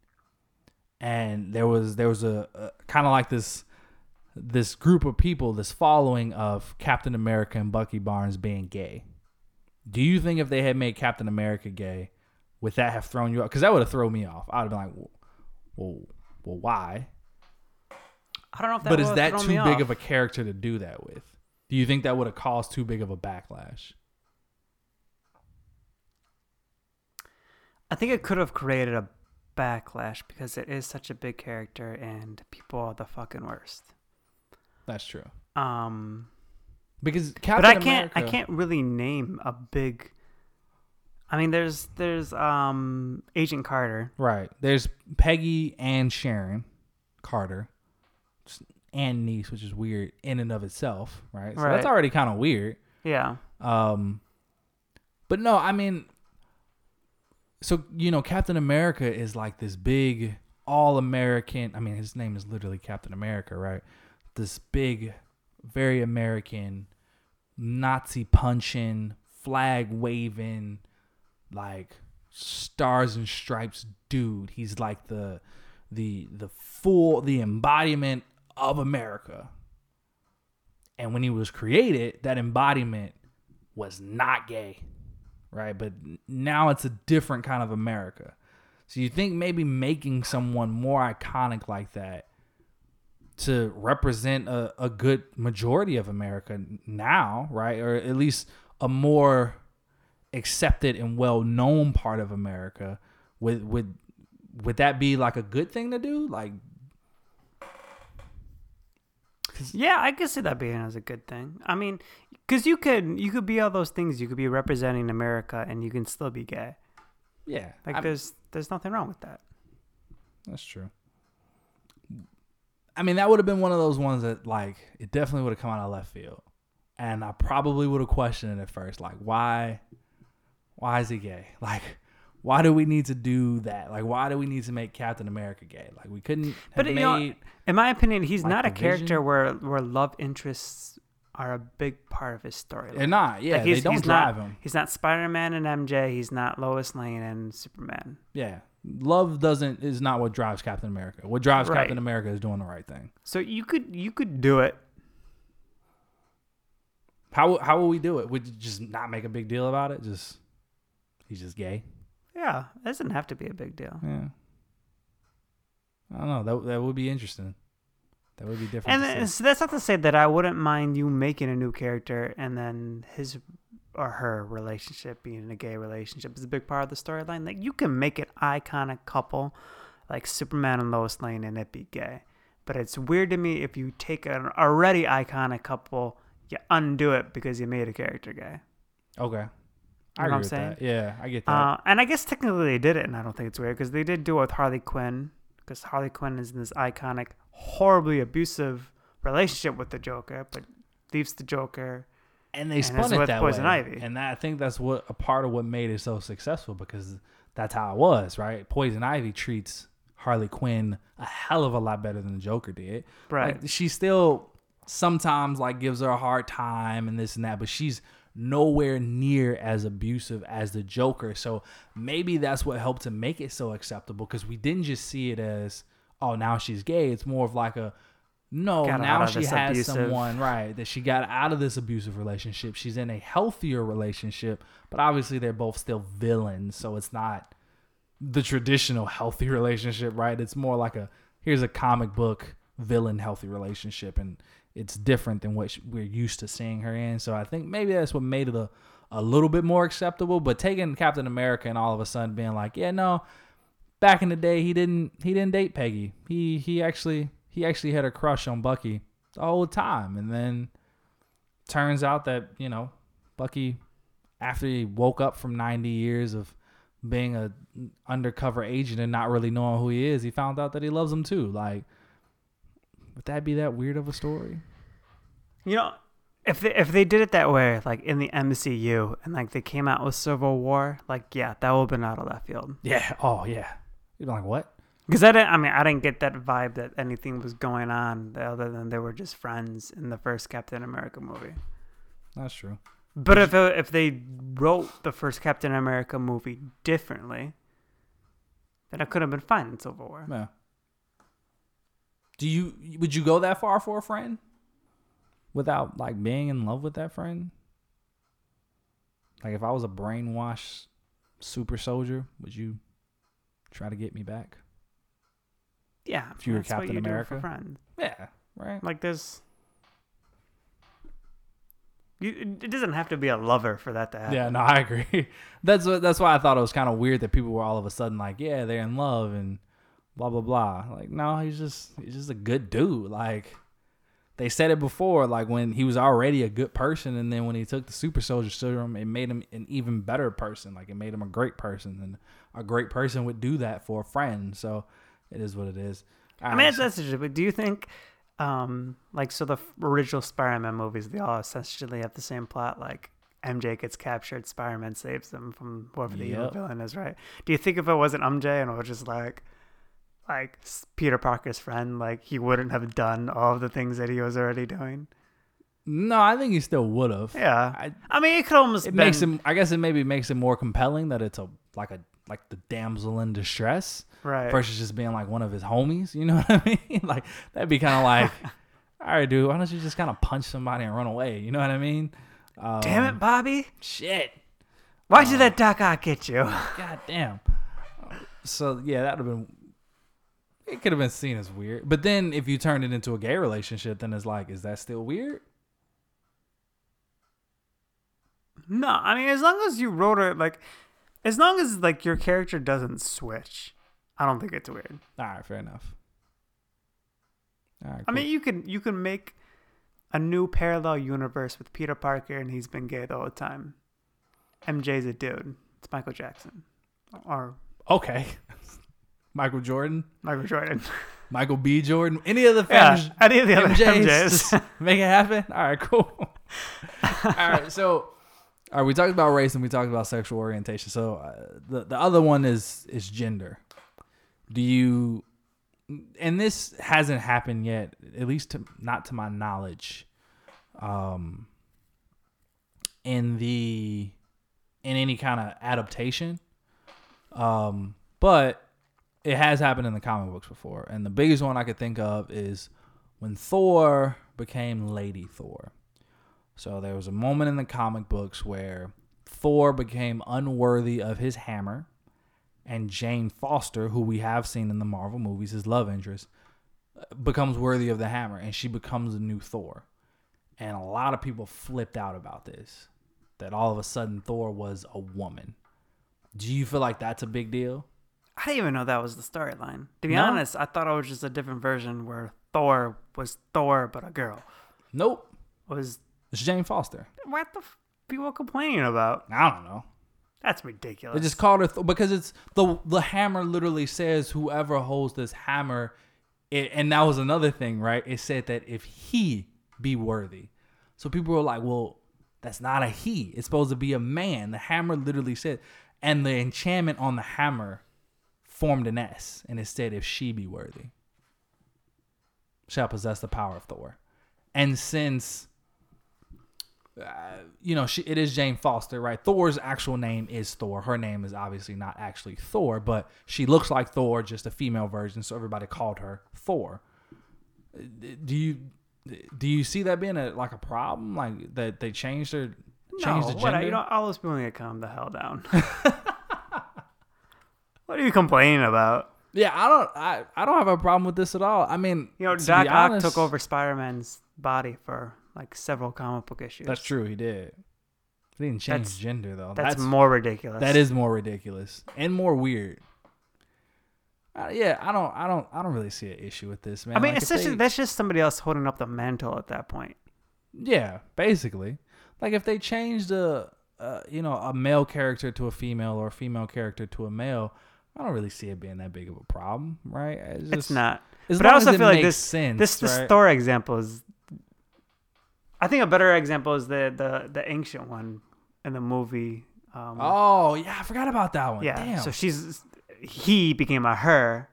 And there was there was a, a kind of like this this group of people, this following of Captain America and Bucky Barnes being gay. Do you think if they had made Captain America gay, would that have thrown you off? Because that would have thrown me off. I'd have been like, well, well, well why? I don't know if that But is that too big off. of a character to do that with? Do you think that would have caused too big of a backlash? I think it could have created a backlash because it is such a big character and people are the fucking worst. That's true. Um, Because Captain but I can't. America, I can't really name a big. I mean, there's there's um Agent Carter. Right. There's Peggy and Sharon Carter and niece, which is weird in and of itself, right? So that's already kind of weird. Yeah. Um, but no, I mean, so you know, Captain America is like this big all American. I mean, his name is literally Captain America, right? This big, very American, Nazi punching, flag waving, like stars and stripes dude. He's like the the the full the embodiment of America. And when he was created, that embodiment was not gay, right? But now it's a different kind of America. So you think maybe making someone more iconic like that to represent a, a good majority of America now, right? Or at least a more accepted and well known part of America, would would would that be like a good thing to do? Like Yeah, I could see that being as a good thing. I mean, because you could you could be all those things. You could be representing America, and you can still be gay. yeah, Like I- there's there's nothing wrong with that. That's true. I mean, that would have been one of those ones that, like, it definitely would have come out of left field, and I probably would have questioned it at first, like, why, why is he gay? Like, why do we need to do that? Like, why do we need to make Captain America gay? Like, we couldn't But you know, in my opinion, he's like, not a character vision? where where love interests are a big part of his storyline. they're not. Yeah, Like, they don't drive not, him. He's not Spider Man and MJ. He's not Lois Lane and Superman. Yeah, love doesn't is not what drives Captain America. What drives Right. Captain America is doing the right thing. So you could you could do it. How how will we do it? Would you just not make a big deal about it? Just he's just gay. Yeah, it doesn't have to be a big deal. Yeah. I don't know. That that would be interesting. That would be different. And then- so that's not to say that I wouldn't mind you making a new character and then his or her relationship being in a gay relationship is a big part of the storyline. Like you can make an iconic couple like Superman and Lois Lane and it be gay. But it's weird to me if you take an already iconic couple, you undo it because you made a character gay. okay. I You know what I'm saying? Yeah, I get that. Uh, and I guess technically they did it, and I don't think it's weird because they did do it with Harley Quinn. Because Harley Quinn is in this iconic, horribly abusive relationship with the Joker, but leaves the Joker. and they and spun it that Poison way. Ivy. And that, I think that's what a part of what made it so successful because that's how it was, right? Poison Ivy treats Harley Quinn a hell of a lot better than the Joker did. Right. Like she still sometimes like gives her a hard time and this and that, but she's nowhere near as abusive as the Joker. So maybe that's what helped to make it so acceptable because we didn't just see it as oh now she's gay. It's more of like a no Got now she has abusive- someone right that she got out of this abusive relationship. She's in a healthier relationship, but obviously they're both still villains, so it's not the traditional healthy relationship, right? It's more like a here's a comic book villain healthy relationship, and it's different than what we're used to seeing her in. So I think maybe that's what made it a, a little bit more acceptable. But taking Captain America and all of a sudden being like, yeah, no, back in the day he didn't he didn't date Peggy. He he actually he actually had a crush on Bucky the whole time, and then turns out that you know Bucky after he woke up from 90 years of being a undercover agent and not really knowing who he is, he found out that he loves him too. Like, would that be that weird of a story? You know, if they, if they did it that way, like in the MCU, and like they came out with Civil War, like yeah, that would have been out of left field. Yeah. Oh, yeah. You're like, what? Because I didn't. I mean, I didn't get that vibe that anything was going on other than they were just friends in the first Captain America movie. That's true. But if it, if they wrote the first Captain America movie differently, then it could have been fine in Civil War. Yeah. Do you would you go that far for a friend without like being in love with that friend? Like if I was a brainwashed super soldier, would you try to get me back? Yeah, If you were Captain you America? for friends. Yeah, right. Like there's, you, it doesn't have to be a lover for that to happen. Yeah, no, I agree. That's what that's why I thought it was kind of weird that people were all of a sudden like, yeah, they're in love and blah blah blah. Like, no, he's just he's just a good dude. Like they said it before, like when he was already a good person, and then when he took the super soldier serum, it made him an even better person. Like it made him a great person, and a great person would do that for a friend. So it is what it is. I mean, that's, that's. But do you think, um, like, so the original Spider-Man movies, they all essentially have the same plot. Like, MJ gets captured, Spider-Man saves them from whoever the evil villain is, right? Do you think if it wasn't MJ and it was just like, like Peter Parker's friend, like he wouldn't have done all of the things that he was already doing? no, I think he still would have. Yeah, I, I mean, it could almost it been, makes him. I guess it maybe makes it more compelling that it's a like a like the damsel in distress. right. versus just being like one of his homies. You know what I mean? like that'd be kind of like, all right, dude, why don't you just kind of punch somebody and run away? You know what I mean? Um, Damn it, Bobby! Shit. Why'd you let Doc Ock get you? God damn. So yeah, that would have been. It could have been seen as weird, but then if you turned it into a gay relationship, then it's like, is that still weird? No, I mean, as long as you wrote it, like, as long as like your character doesn't switch, I don't think it's weird. All right, fair enough. All right, I mean, you can you can make a new parallel universe with Peter Parker, and he's been gay the whole time. MJ's a dude. It's Michael Jackson or okay. Michael Jordan, Michael Jordan. Michael B. Jordan, any of the yeah, any of the other MJs, MJs. just make it happen. All right, cool. all right, so all right, we talked about race and we talked about sexual orientation. So uh, the the other one is is gender. Do you? And this hasn't happened yet, at least to not to my knowledge. Um, in the in any kind of adaptation, um, but it has happened in the comic books before, and the biggest one I could think of is when Thor became Lady Thor. So there was a moment in the comic books where Thor became unworthy of his hammer, and Jane Foster, who we have seen in the Marvel movies, his love interest, becomes worthy of the hammer, and she becomes the new Thor. And a lot of people flipped out about this, that all of a sudden Thor was a woman. Do you feel like that's a big deal? I didn't even know that was the storyline. To be No? honest, I thought it was just a different version where Thor was Thor but a girl. Nope. It was It's Jane Foster. what the f- people complaining about? I don't know. That's ridiculous. They just called her Thor because it's the the hammer literally says whoever holds this hammer, it, and that was another thing, right? It said that if he be worthy, so people were like, well, that's not a he. It's supposed to be a man. The hammer literally said, and the enchantment on the hammer formed an S, and it said, if she be worthy, shall possess the power of Thor. And since uh, you know, she it is Jane Foster, right? Thor's actual name is Thor. Her name is obviously not actually Thor, but she looks like Thor, just a female version, so everybody called her Thor. Do you do you see that being a like a problem, like that they changed her, no, changed the what, gender? you know, all those people need to calm the hell down. what are you complaining about? yeah, I don't, I, I don't have a problem with this at all. I mean, You know, Doc Ock took over Spider-Man's body for like several comic book issues. That's true, he did. He didn't change That's- gender though. That's, That's, more ridiculous. That is more ridiculous and more weird. Uh, yeah, I don't, I don't, I don't really see an issue with this, man. I mean, Like, essentially, they- that's just somebody else holding up the mantle at that point. yeah, basically, like if they changed a, uh, you know, a male character to a female or a female character to a male, I don't really see it being that big of a problem, right? It's, It's not. But I also feel like this- sense, This this right? Thor example is. I think a better example is the the the ancient one in the movie. Um, Oh yeah, I forgot about that one. yeah. Damn. So she's he became a her,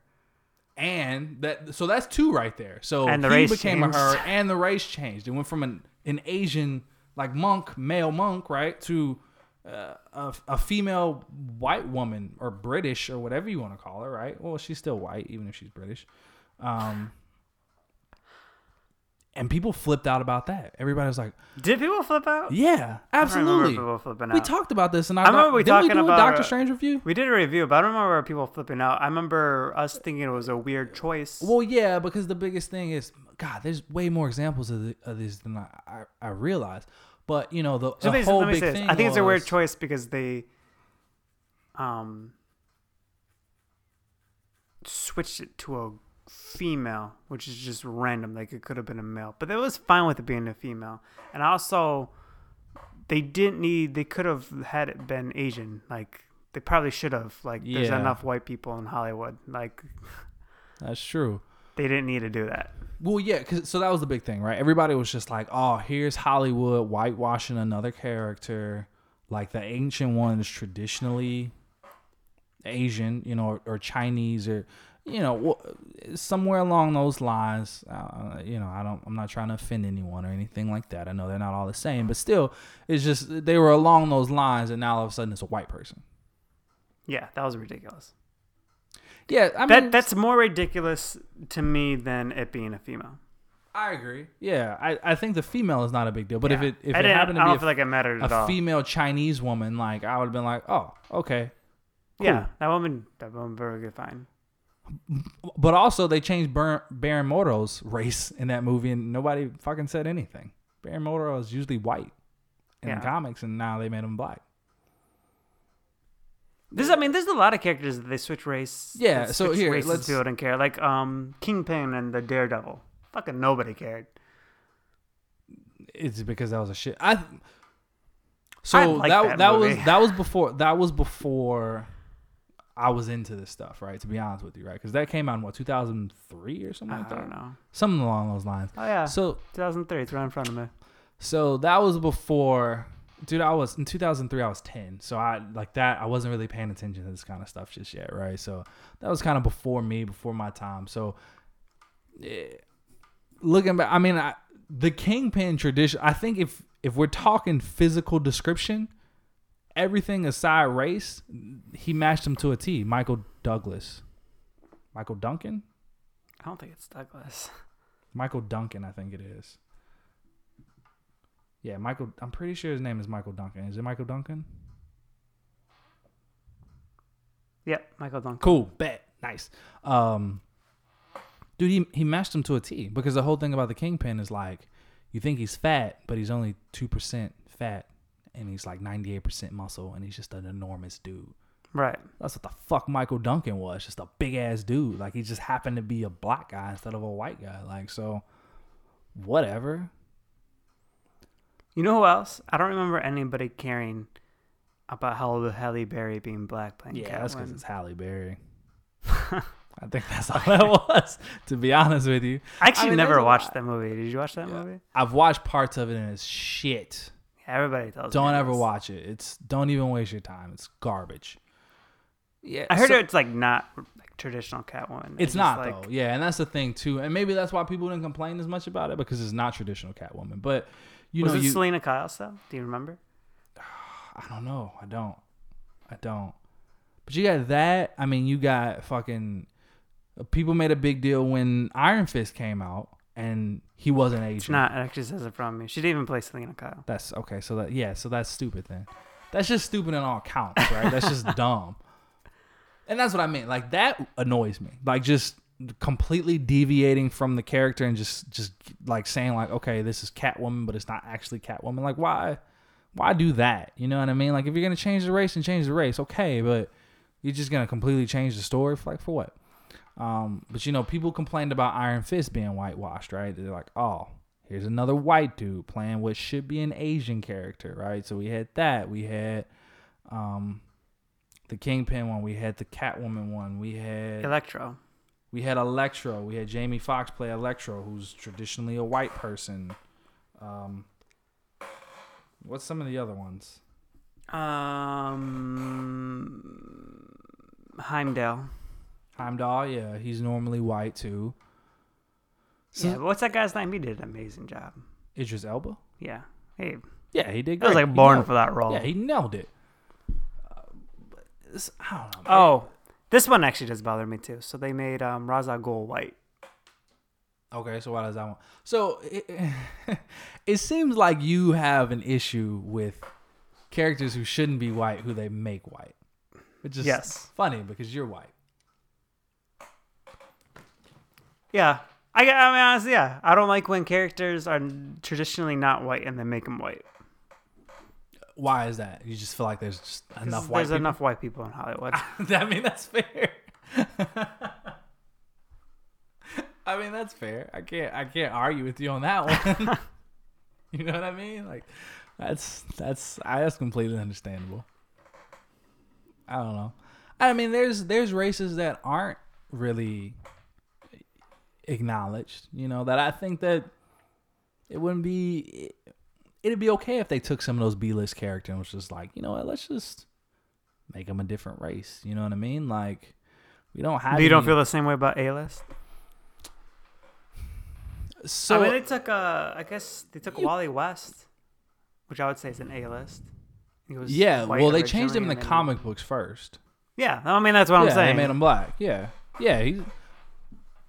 and that so that's two right there. So And the he race became changed. a her, and the race changed. It went from an an Asian like monk, male monk, right, to uh, a, a female white woman or British or whatever you want to call her, right? Well, she's still white, even if she's British. Um, and people flipped out about that. Everybody was like, Did people flip out? "Yeah, absolutely." people flipping out. We talked about this, and I, I remember we talking we about, Doctor Strange review. We did a review, but I don't remember people flipping out. I remember us thinking it was a weird choice. Well, yeah, because the biggest thing is, God, there's way more examples of, the, of this than I, I, I realized. But you know, the, So the whole big thing. I think it's a weird choice because they um switched it to a female, which is just random. Like it could have been a male, but it was fine with it being a female. And also, they didn't need. They could have had it been Asian. Like they probably should have. Like there's Yeah. enough white people in Hollywood. Like That's true. They didn't need to do that. Well, yeah, 'cause- so that was the big thing, right? Everybody was just like, "Oh, here's Hollywood whitewashing another character." Like the ancient one is traditionally Asian, you know, or, or Chinese, or you know, somewhere along those lines. Uh, you know, I don't, I'm not trying to offend anyone or anything like that. I know they're not all the same, but still, it's just they were along those lines, and now all of a sudden it's a white person. Yeah, that was ridiculous. Yeah, I mean, That that's more ridiculous to me than it being a female. I agree. Yeah, I, I think the female is not a big deal, but if it if I it didn't- happened I to don't be feel like it mattered a, at a all. female Chinese woman, like I would have been like, oh, okay. Yeah, that woman, that woman, very good, fine. But also, they changed Bar- Baron Mordo's race in that movie, and nobody fucking said anything. Baron Mordo is usually white in Yeah. the comics, and now they made him black. This, I mean, there's a lot of characters that they switch race. Yeah, so switch here, races let's- people didn't care. Like um, Kingpin and the Daredevil. Fucking nobody cared. It's because that was a shit. I so I like that that that, was movie. that was before that was before I was into this stuff, right? To be honest with you, right? Because that came out in what 2003 or something I like that, don't know. something along those lines. Oh yeah, So 2003. It's right in front of me. So that was before, dude. I was in 2003. I was 10. So I like that. I wasn't really paying attention to this kind of stuff just yet, right? So that was kind of before me, before my time. So eh, looking back, I mean, I, the Kingpin tradition. I think if if we're talking physical description, everything aside race, he matched him to a T. Michael Douglas, Michael Duncan, I don't think it's Douglas. Michael Duncan. I think it is. Yeah, Michael. I'm pretty sure his name is Michael Duncan. Is it Michael Duncan? Yep, Michael Duncan. Cool. Bet. Nice. Um, dude, he he matched him to a T because the whole thing about the Kingpin is like, you think he's fat, but he's only two percent fat, and he's like 98 percent muscle, and he's just an enormous dude. Right. That's what the fuck Michael Duncan was, just a big ass dude. Like he just happened to be a black guy instead of a white guy. Like so, whatever. You know who else? I don't remember anybody caring about Halle, Halle Berry being black playing Yeah, that's because it's Halle Berry. I think that's all that was. To be honest with you, I actually mean, there's never a watched lot. that movie. Did you watch that Yeah. movie? I've watched parts of it and it's shit. Everybody tells me Don't ever is. watch it. It's don't even waste your time. It's garbage. Yeah, I heard so- it's like not like traditional Catwoman. It's just, not like, though. Yeah, and that's the thing too. And maybe that's why people didn't complain as much about it because it's not traditional Catwoman. But you was know, it you Selina Kyle stuff? Do you remember? I don't know. I don't. I don't. But you got that. I mean, you got fucking. Uh, people made a big deal when Iron Fist came out, and he wasn't Asian. It's not. It actually says it from me. She didn't even play Selina Kyle. That's okay. So that yeah. So that's stupid then. That's just stupid in all counts, right? that's just dumb. And that's what I mean. Like that annoys me. Like just completely deviating from the character and just just like saying like, okay, this is Catwoman, but it's not actually Catwoman. Like why? Why do that? You know what I mean? Like if you're gonna change the race and change the race, okay, but you're just gonna completely change the story for like for what? Um, but you know, people complained about Iron Fist being whitewashed, right? They're like, oh, here's another white dude playing what should be an Asian character, right? So we had that. We had um the Kingpin one, we had the Catwoman one, we had Electro. We had Electro, we had Jamie Foxx play Electro, who's traditionally a white person. Um what's some of the other ones? Um, Heimdall. Heimdall, yeah, he's normally white too. So, yeah, but what's that guy's name? He did an amazing job. Idris Elba. Yeah. Hey, Yeah, he did. I was like born for that role. Yeah, he nailed it. Uh, but I don't know. man. oh, this one actually does bother me too. So they made um, Ra's al Ghul white. Okay, so why does that one? So it, it seems like you have an issue with characters who shouldn't be white, who they make white, which is Yes. funny because you're white. Yeah. I, I mean, honestly, yeah. I don't like when characters are traditionally not white and they make them white. Why is that? You just feel like there's just enough white There's people. enough white people in Hollywood. I mean, that's fair. I mean, that's fair. I can't. I can't argue with you on that one. you know what I mean? Like, that's that's I, that's completely understandable. I don't know. I mean, there's there's races that aren't really acknowledged. You know that I think that it wouldn't be. It'd be okay if they took some of those B-list characters and was just like, you know what, let's just make them a different race. You know what I mean? Like, we don't have. you don't feel the same way about A-list? so. I mean, they took, uh, I guess they took You- Wally West, which I would say is an A-list. Was yeah, well, they changed him in the and then- comic books first. Yeah, I mean, that's what yeah, I'm saying. they made him black. Yeah, yeah. He,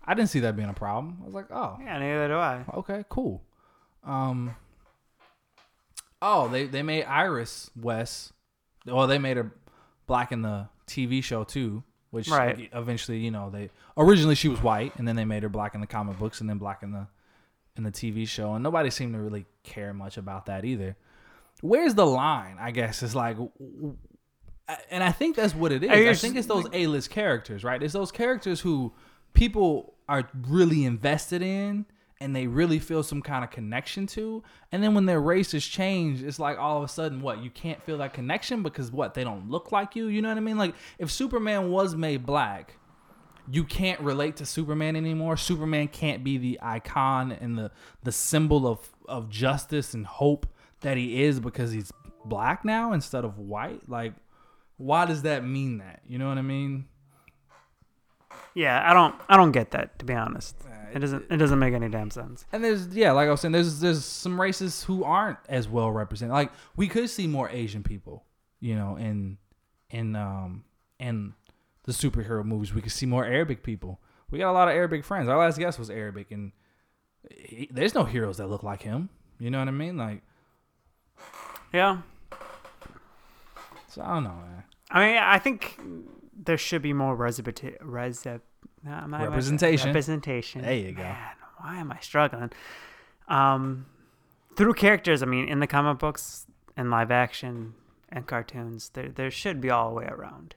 I didn't see that being a problem. I was like, oh, Yeah, neither do I. okay, cool. Um. Oh, they they made Iris West. Well, they made her black in the TV show too, which Right. eventually, you know, they originally she was white, and then they made her black in the comic books, and then black in the in the TV show, and nobody seemed to really care much about that either. Where's the line? I guess is like, and I think that's what it is. I, I think it's those A-list characters, right? It's those characters who people are really invested in and they really feel some kind of connection to. And then when their race is changed, it's like all of a sudden, what? You can't feel that connection because what? They don't look like you. You know what I mean? Like if Superman was made black, you can't relate to Superman anymore. Superman can't be the icon and the the symbol of of justice and hope that he is because he's black now instead of white. Like, why does that mean that? You know what I mean? Yeah, I don't, I don't get that to be honest. It doesn't, it doesn't make any damn sense. And there's yeah, like I was saying, there's there's some races who aren't as well represented. Like we could see more Asian people, you know, in in um in the superhero movies. We could see more Arabic people. We got a lot of Arabic friends. Our last guest was Arabic, and he, there's no heroes that look like him. You know what I mean? Like, Yeah, so I don't know, man. I mean, I think there should be more representa- resep- nah, am I- am I- Representation. Representation. There you go. Man, why am I struggling? Um, through characters, I mean, in the comic books and live action and cartoons, there there should be all the way around.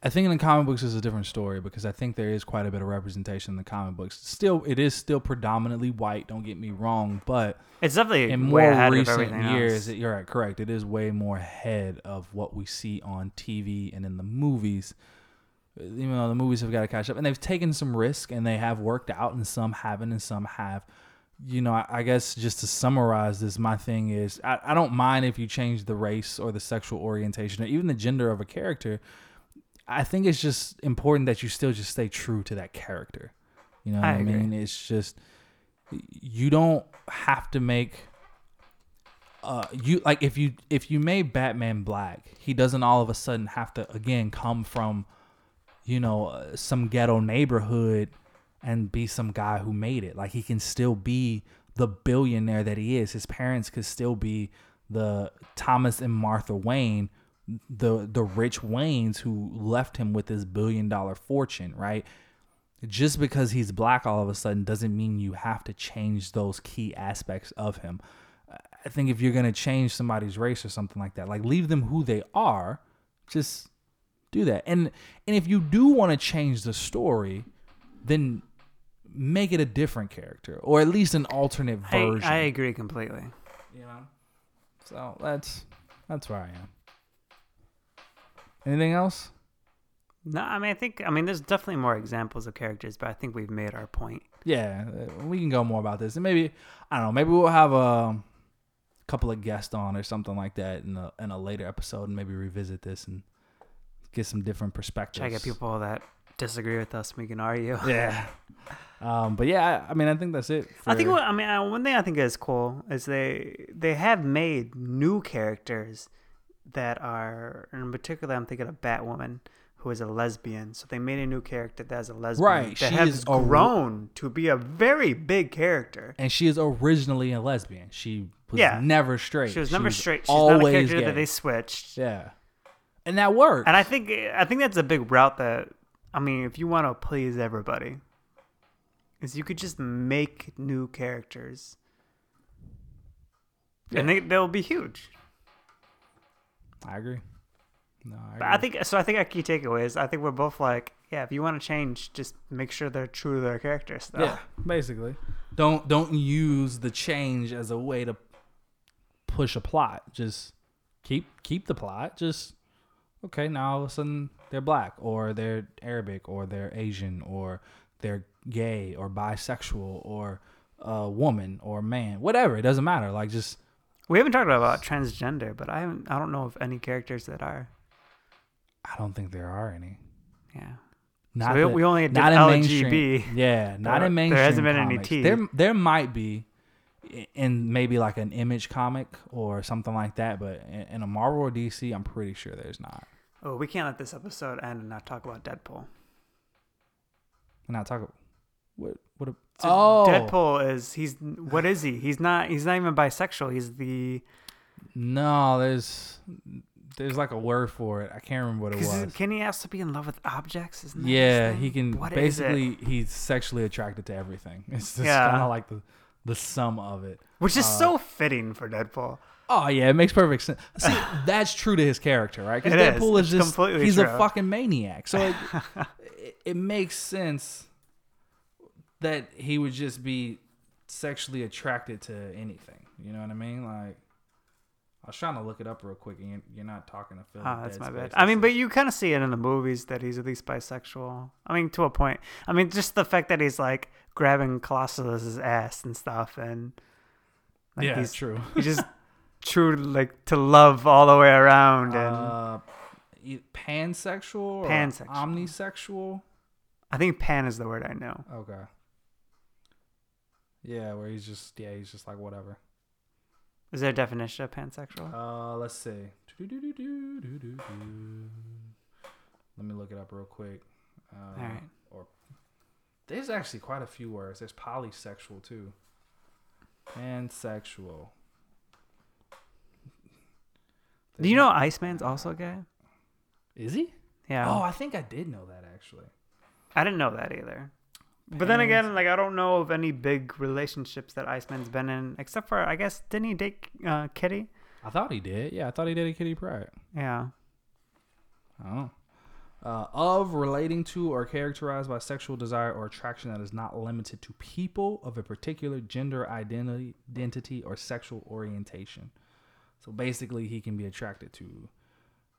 I think in the comic books is a different story because I think there is quite a bit of representation in the comic books. Still, it is still predominantly white. Don't get me wrong, but It's definitely in more ahead recent everything years, it- you're right, correct. It is way more ahead of what we see on TV and in the movies. You know, the movies have got to catch up, and they've taken some risk, and they have worked out, and some haven't, and some have. You know, I, I guess just to summarize this, my thing is, I, I don't mind if you change the race or the sexual orientation or even the gender of a character. I think it's just important that you still just stay true to that character. You know what I I, mean? It's just you don't have to make uh you like if you if you made Batman black, he doesn't all of a sudden have to again come from you know uh, some ghetto neighborhood and be some guy who made it. Like he can still be the billionaire that he is. His parents could still be the Thomas and Martha Wayne, the the rich Waynes who left him with this billion dollar fortune, right? Just because he's black all of a sudden doesn't mean you have to change those key aspects of him. I think if you're gonna change somebody's race or something like that, like leave them who they are, just do that. And and if you do want to change the story, then make it a different character or at least an alternate version. I agree completely. you know. So that's that's where I am. Anything else? No, I mean, I think, I mean, there's definitely more examples of characters, but I think we've made our point. Yeah, uh, we can go more about this, and maybe I don't know. Maybe we'll have a couple of guests on or something like that in a in a later episode, and maybe revisit this and get some different perspectives. Try to get people that disagree with us. We can argue. Yeah. Um, but yeah, I, I mean, I think that's it. I think what I mean, uh, one thing I think is cool is they they have made new characters that are, in particular, I'm thinking of Batwoman, who is a lesbian. So they made a new character that's a lesbian Right, that she has is a- grown to be a very big character. and she is originally a lesbian. She was Yeah. never straight. She was never straight. She's not a always character gay. that they switched. Yeah, and that worked. And I think I think that's a big route that I mean, if you want to please everybody, is you could just make new characters, and they they'll be huge. I agree. No, I agree. But I think so. I think our key takeaway is I think we're both like, yeah, if you want to change, just make sure they're true to their characters. Though. yeah, basically, don't don't use the change as a way to push a plot. Just keep keep the plot. Just okay. Now all of a sudden they're black, or they're Arabic, or they're Asian, or they're gay, or bisexual, or a woman, or man. Whatever. It doesn't matter. Like just We haven't talked about transgender, but I haven't. I don't know of any characters that are. I don't think there are any. Yeah. Not we, that- we only did not in LGB. mainstream. Yeah, not There- in there mainstream. hasn't been any. T. There, there might be in maybe like an image comic or something like that, but in, a Marvel or DC, I'm pretty sure there's not. Oh, we can't let this episode end and not talk about Deadpool. Not talking. What? What? A, So oh, Deadpool is he's what is he? He's not he's not even bisexual. He's the no, there's there's like a word for it. I can't remember what it was. can he also be in love with objects? Isn't that Yeah, he can What is it? basically he's sexually attracted to everything. It's just Yeah. kind of like the the sum of it. which is uh, so fitting for Deadpool. Oh yeah, it makes perfect sense. See, that's true to his character, right? Because Deadpool is, It's just he's a fucking maniac. So it, it, it makes sense that he would just be sexually attracted to anything. You know what I mean? Like I was trying to look it up real quick, and you're, not talking to Phil. Ah, that's my bad. I mean, but you kind of see it in the movies that he's at least bisexual. I mean, to a point. I mean, just the fact that he's like grabbing Colossus's ass and stuff, and like, yeah, he's true. he's just true like to love all the way around, and Uh, pansexual, or Pansexual. omnisexual. I think pan is the word I know. Okay. Yeah, where he's just yeah, he's just like whatever. Is there a definition of pansexual? Uh, let's see. Let me look it up real quick. Uh, all right. There's actually quite a few words. There's polysexual too. Pansexual. Do you know Iceman's also gay? Is he? Yeah. Oh, I think I did know that actually. I didn't know that either. But then again, like I don't know of any big relationships that Iceman's been in, except for I guess didn't he date uh, Kitty? I thought he did. Yeah, I thought he did a Kitty Pryde. Yeah. Oh. Uh, of relating to or characterized by sexual desire or attraction that is not limited to people of a particular gender identity, identity or sexual orientation. So basically, he can be attracted to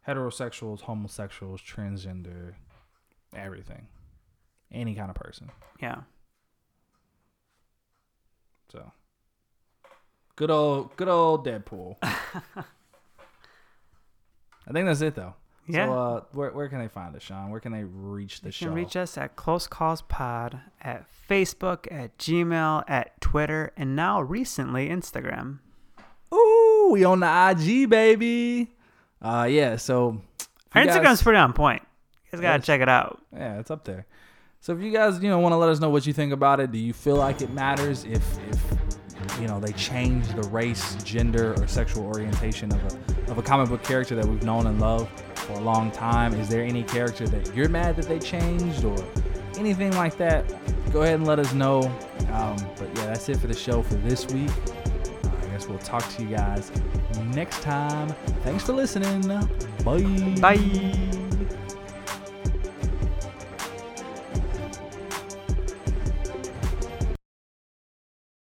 heterosexuals, homosexuals, transgender, everything, any kind of person. Yeah. So, good old, good old Deadpool. I think that's it though. Yeah. So, uh, where where can they find us, Sean? Where can they reach the You show? can reach us at Close Calls Pod at Facebook, at Gmail, at Twitter, and now recently Instagram. Ooh, we on the IG, baby. Uh, yeah. So, Our Instagram's guys- pretty on point. You guys gotta check it out. yeah, it's up there. So if you guys, you know, want to let us know what you think about it, do you feel like it matters if if you know they change the race, gender, or sexual orientation of a of a comic book character that we've known and loved for a long time? Is there any character that you're mad that they changed or anything like that? Go ahead and let us know. Um, but yeah, that's it for the show for this week. I guess we'll talk to you guys next time. Thanks for listening. Bye. Bye.